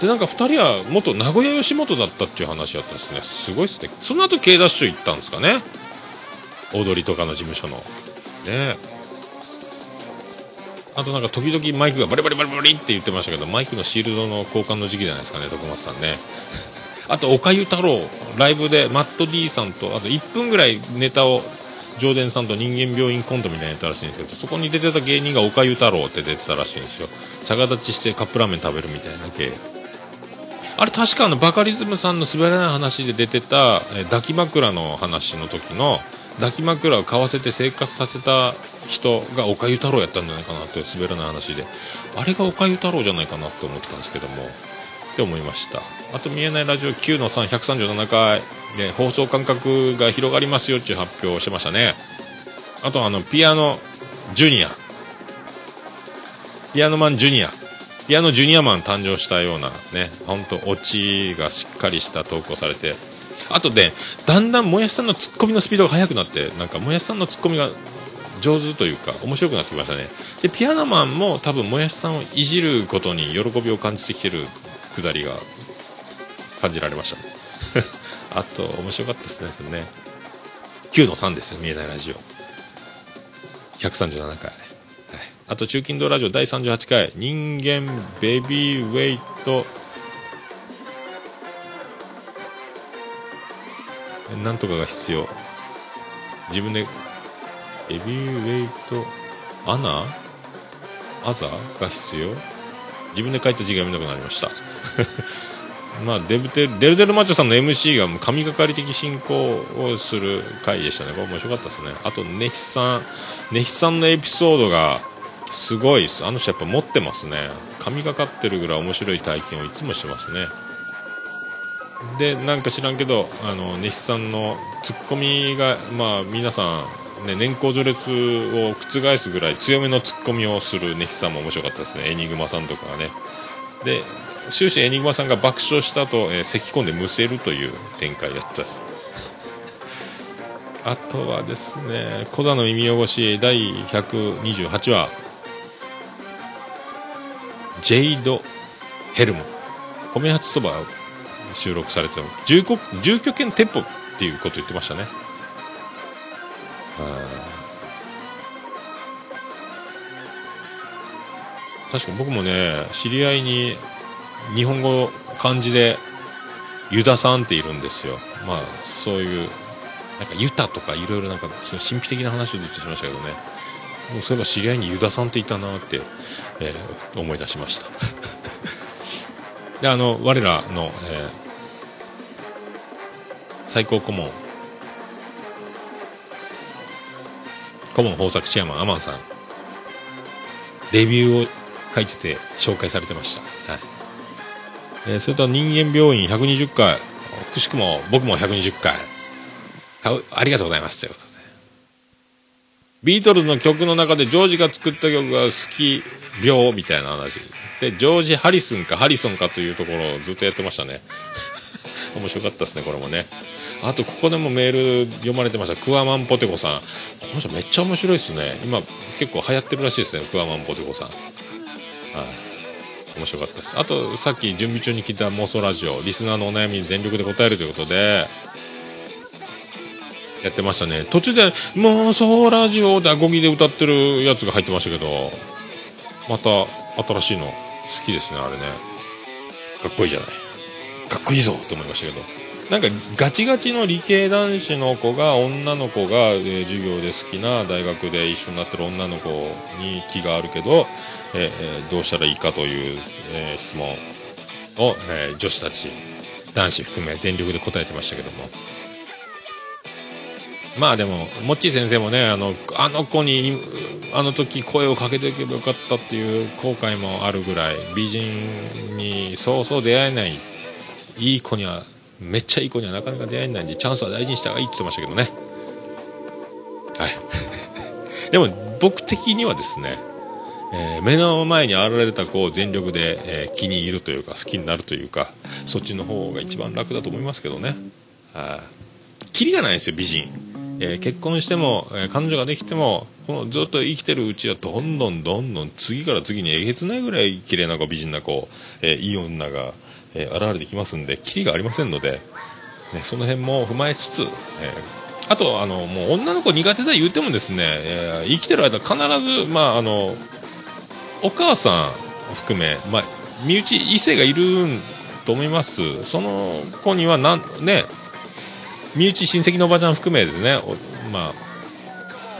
でなんか2人は元名古屋吉本だったっていう話だったんですね。すごいですね。その後 K ダッシュ行ったんですかね。踊りとかの事務所の。ね。えあとなんか時々マイクがバリバリバリバリって言ってましたけどマイクのシールドの交換の時期じゃないですかね徳松さんね あと、おかゆ太郎、ライブでマット D さんと、あと1分ぐらいネタを、上田さんと人間病院コントみたいなやったらしいんですけど、そこに出てた芸人がおかゆ太郎って出てたらしいんですよ。逆立ちしてカップラーメン食べるみたいな芸。あれ確かあのバカリズムさんの滑らない話で出てた、抱き枕の話の時の、抱き枕を買わせて生活させた人がおかゆ太郎やったんじゃないかなという滑らない話で、あれがおかゆ太郎じゃないかなと思ったんですけども、って思いました。あと見えないラジオ9の3137回。で放送間隔が広がりますよっていう発表をしてましたね。あとあのピアノジュニア。ピアノマンジュニア。ピアノジュニアマン誕生したようなね本当オチがしっかりした投稿されてあとでだんだんもやしさんのツッコミのスピードが速くなってなんかもやしさんのツッコミが上手というか面白くなってきましたね。でピアノマンも多分もやしさんをいじることに喜びを感じてきてるくだりが感じられましたね。あと面白かったですねそれね。9の3ですよ見えないラジオ。137回、はい、あと中近道ラジオ第38回。人間ベビーウェイト。なんとかが必要。自分でベビーウェイトアナ？アザ？が必要。自分で書いた字が読めなくなりました。まあデブテルデルデルマッチョさんの MC がもう神がかり的進行をする回でしたね。これ面白かったですね。あとネヒさん。ネヒさんのエピソードがすごいです。あの人やっぱ持ってますね。神がかってるぐらい面白い体験をいつもしてますね。でなんか知らんけどあのネヒさんのツッコミがまあ皆さんね、年功序列を覆すぐらい強めのツッコミをするネヒさんも面白かったですね。エニグマさんとかはね。で終始エニグマさんが爆笑した後、えー咳き込んでむせるという展開だったです。あとはですね「コザの耳汚し」第128話。ジェイド・ヘルム。米八そば収録されてた住住居兼店舗っていうこと言ってましたね。確か僕もね知り合いに日本語漢字でユダさんっているんですよ。まあそういうなんかユタとかいろいろなんかその神秘的な話をずっとしましたけどね。もうそういえば知り合いにユダさんっていたなって、えー思い出しました。であの我らの、えー最高顧問顧問豊作チェアマンアマンさんレビューを書いてて紹介されてました、はい。えーそれと人間病院120回くしくも僕も120回ありがとうございます。ということビートルズの曲の中でジョージが作った曲が好き病みたいな話。でジョージ・ハリスンかハリソンかというところをずっとやってましたね。面白かったですねこれもね。あとここでもメール読まれてました。クワマンポテコさん。この人めっちゃ面白いですね。今結構流行ってるらしいですねクワマンポテコさん。はい。面白かったです。あとさっき準備中に聞いた妄想ラジオ。リスナーのお悩みに全力で答えるということで。やってましたね。途中で「妄想ラジオ」でアコギで歌ってるやつが入ってましたけどまた新しいの好きですねあれね。かっこいいじゃない。かっこいいぞ。って思いましたけど。なんかガチガチの理系男子の子が女の子が、えー授業で好きな大学で一緒になってる女の子に気があるけど、えーえーどうしたらいいかという、えー質問を、えー女子たち男子含め全力で答えてましたけどもまあでもモッチー先生もねあのあの子にあの時声をかけておけばよかったっていう後悔もあるぐらい美人にそうそう出会えないいい子にはめっちゃいい子にはなかなか出会えないんでチャンスは大事にした方がいいって言ってましたけどね。はい。でも僕的にはですね、えー目の前に現れた子を全力で、えー気に入るというか好きになるというかそっちの方が一番楽だと思いますけどね。はい。キリがないんですよ美人、えー結婚しても、えー彼女ができてもこのずっと生きてるうちはどんどんどんどん次から次にえげつないぐらい綺麗な子美人な子、えーいい女が、え現れてきますんでキリがありませんので、ね、その辺も踏まえつつ、えあとあのもう女の子苦手だ言うてもですね、え生きてる間必ずまああのお母さん含め、まあ、身内異性がいると思います。その子にはなんね身内親戚のおばちゃん含めですね。おまあ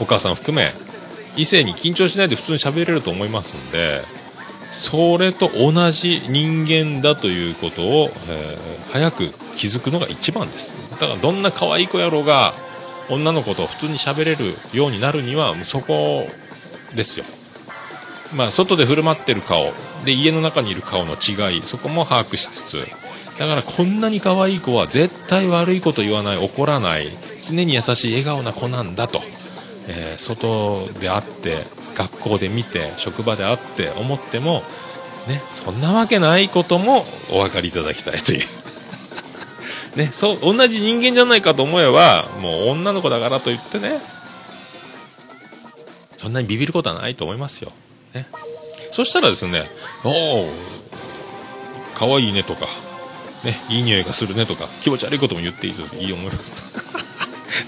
お母さん含め異性に緊張しないで普通に喋れると思いますんでそれと同じ人間だということを、えー早く気づくのが一番です。だからどんな可愛い子やろうが女の子と普通に喋れるようになるにはそこですよ。まあ外で振る舞ってる顔で家の中にいる顔の違いそこも把握しつつだからこんなに可愛い子は絶対悪いこと言わない怒らない常に優しい笑顔な子なんだと、えー外で会って学校で見て職場で会って思ってもねそんなわけないこともお分かりいただきたいという。ねそう同じ人間じゃないかと思えばもう女の子だからといってねそんなにビビることはないと思いますよ、ね、そしたらですねおお可愛いねとか。ね、いい匂いがするねとか気持ち悪いことも言っていいといい思い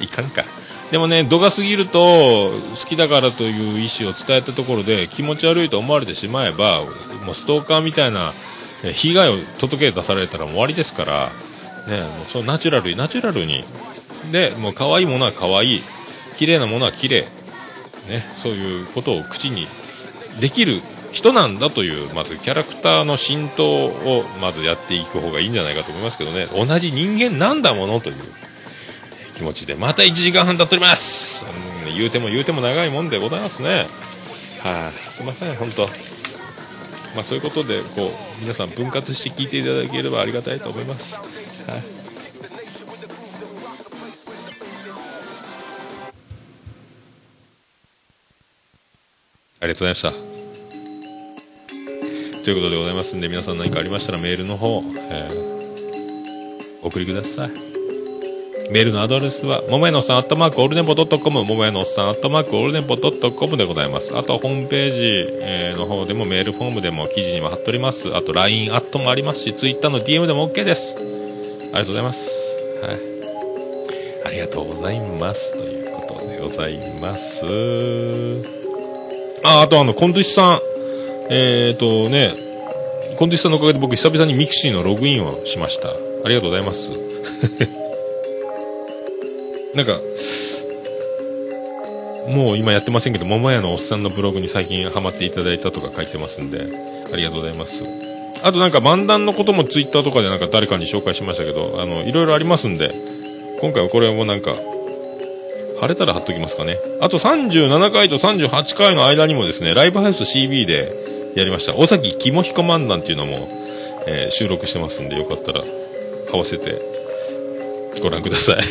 いかんか。でもね度が過ぎると好きだからという意思を伝えたところで気持ち悪いと思われてしまえばもうストーカーみたいな被害を届け出されたらもう終わりですから、ね、もうそうナチュラルにナチュラルに。でもう可愛いものは可愛い。綺麗なものは綺麗。ね、そういうことを口にできる人なんだというまずキャラクターの浸透をまずやっていく方がいいんじゃないかと思いますけどね。同じ人間なんだものという気持ちでまた1時間半経っております、うん言うても言うても長いもんでございますね。はい、すいません本当。まあそういうことでこう皆さん分割して聞いていただければありがたいと思います。はい。ありがとうございました。ということでございますんで、皆さん何かありましたらメールの方、えーお送りください。メールのアドレスは、ももやのさん、アットマーク、オールネポドットコム、ももやのおっさん、アットマーク、オールネポドットコムでございます。あとはホームページ、えーの方でもメールフォームでも記事にも貼っております。あと LINE アットもありますし、Twitter の DM でも OK です。ありがとうございます。はい。ありがとうございます。ということでございます。あ、あとあの、コントゥシさん、えっ、ー、とね、コンティスさんのおかげで僕久々にミクシーのログインをしました。ありがとうございます。なんか、もう今やってませんけど、桃屋のおっさんのブログに最近ハマっていただいたとか書いてますんで、ありがとうございます。あとなんか漫談のこともツイッターとかでなんか誰かに紹介しましたけど、あの、いろいろありますんで、今回はこれもなんか、晴れたら貼っときますかね。あと37回と38回の間にもですね、ライブハウス CB でやりました。尾崎肝彦漫談っていうのも、えー収録してますんで、よかったら合わせてご覧ください。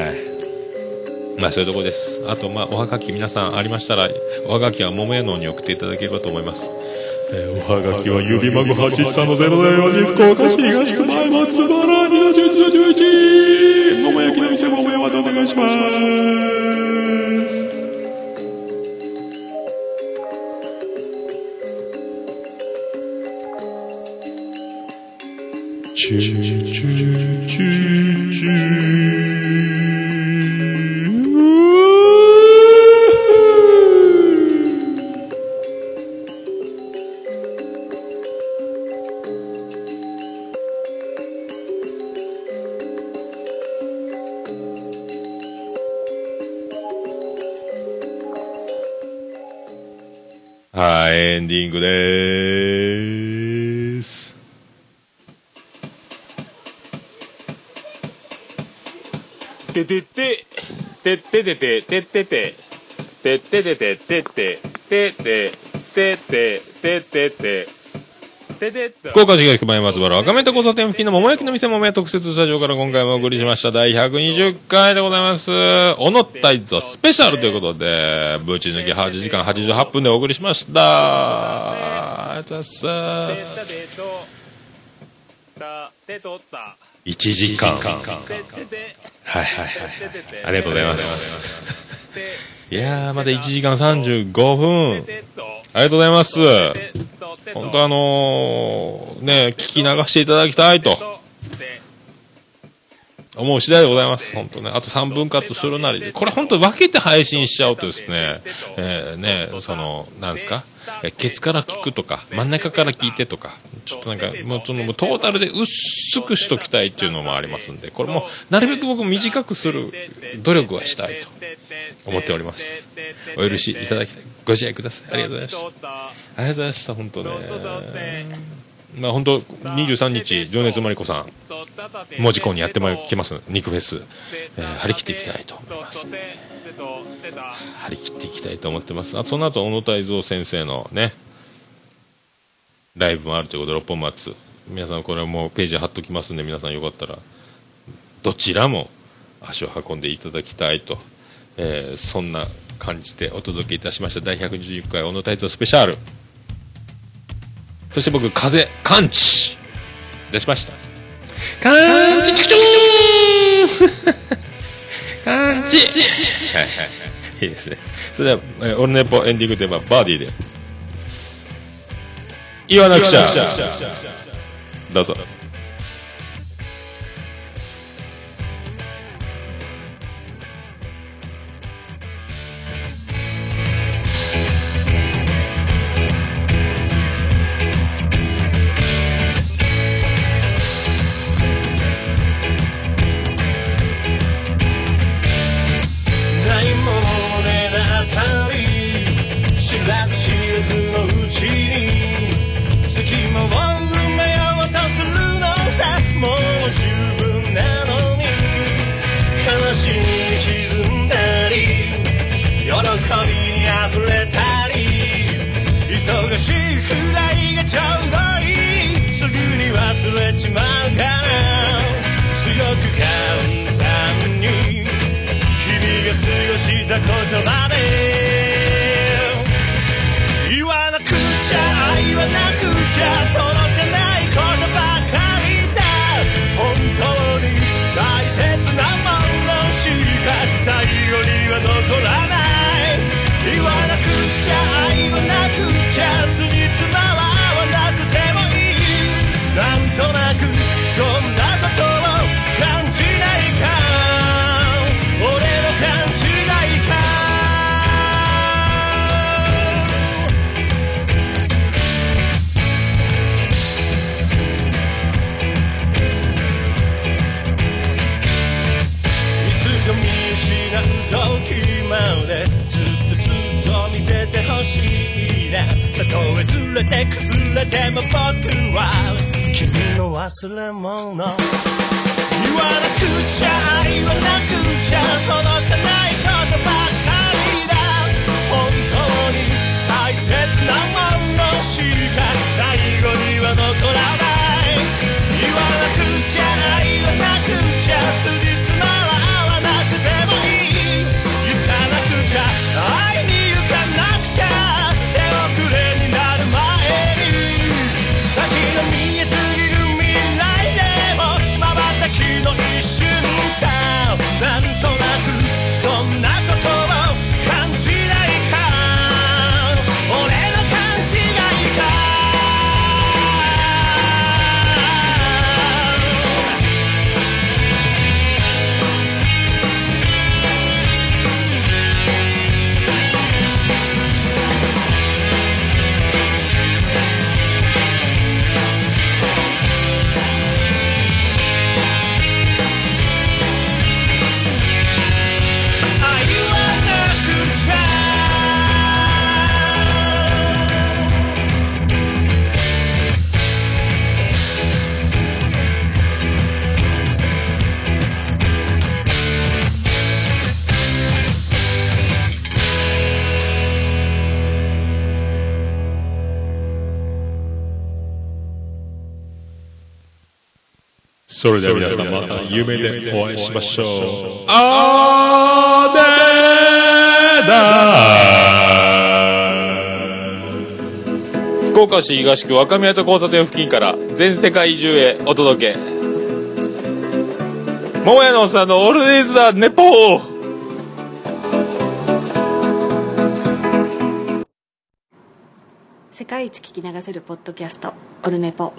はい。まあそういうとこです。あと、まあ、おはがき皆さんありましたら、おはがきは桃屋のに送っていただければと思います。えーおはがきは郵便番号813-004福岡市東区前松原2の11桃焼きの店桃屋までお願いします。チューチてっててて、てってて、てっててて、てって、てって、てって、てってて、ててっと。福岡市東区前松原赤目と交差点付近の桃焼きの店桃屋特設スタジオから今回もお送りしました第120回でございます。小野大座スペシャルということで、ぶち抜き8時間88分でお送りしました。あざってと、た、てとった。1時間。はいはいはい。ありがとうございます。いやー、まだ1時間35分。ありがとうございます。本当あのー、ね、聞き流していただきたいとて思う次第でございます。本当ね。あと3分割するなりで。これ本当分けて配信しちゃうとですね、えー、ね、その、なんですか、えーケツから聞くとか、真ん中から聞いてとか、ちょっとなんか、もうその、トータルで薄くしときたいっていうのもありますんで、これも、なるべく僕短くする努力はしたいと思っております。お許しいただきたい。ご自愛ください。ありがとうございました。ありがとうございました、本当ね。まあ本当、23日、情熱マリコさん、文字工にやってまいります、肉フェス、えー張り切っていきたいと思います。張り切っていきたいと思ってます。あその後、小野泰造先生のね、ライブもあるということで、六本松。皆さん、これもうページ貼っときますんで、皆さんよかったら、どちらも足を運んでいただきたいと、えーそんな感じでお届けいたしました第120回小野泰造スペシャル。そして僕、風、感知出しました。感知チクチュー 感知はいはいはい。いいですね。それでは、えーオルネポエンディングテーマ、バーディーで。言わなくちゃ。どうぞ。びに溢れたり忙しいくらいがちょうどいい。すぐに忘れちまうから強く簡単に君が過ごした言葉でれても僕は君の忘れ物。言わなくちゃ言わなくちゃ届かないことばかりだ。本当に大切なものしか最後には残らない。言わなくちゃ言わなくちゃ。辻褄は合わなくてもいい。行かなくちゃ。会瞬さなんとそれでは皆さんまた夢でお会いしましょう。あーでだ福岡市東区若宮と交差点付近から全世界中へお届け。桃屋のおっさんのオールディーズ・ザ・ネポー。世界一聞き流せるポッドキャストオルネポ。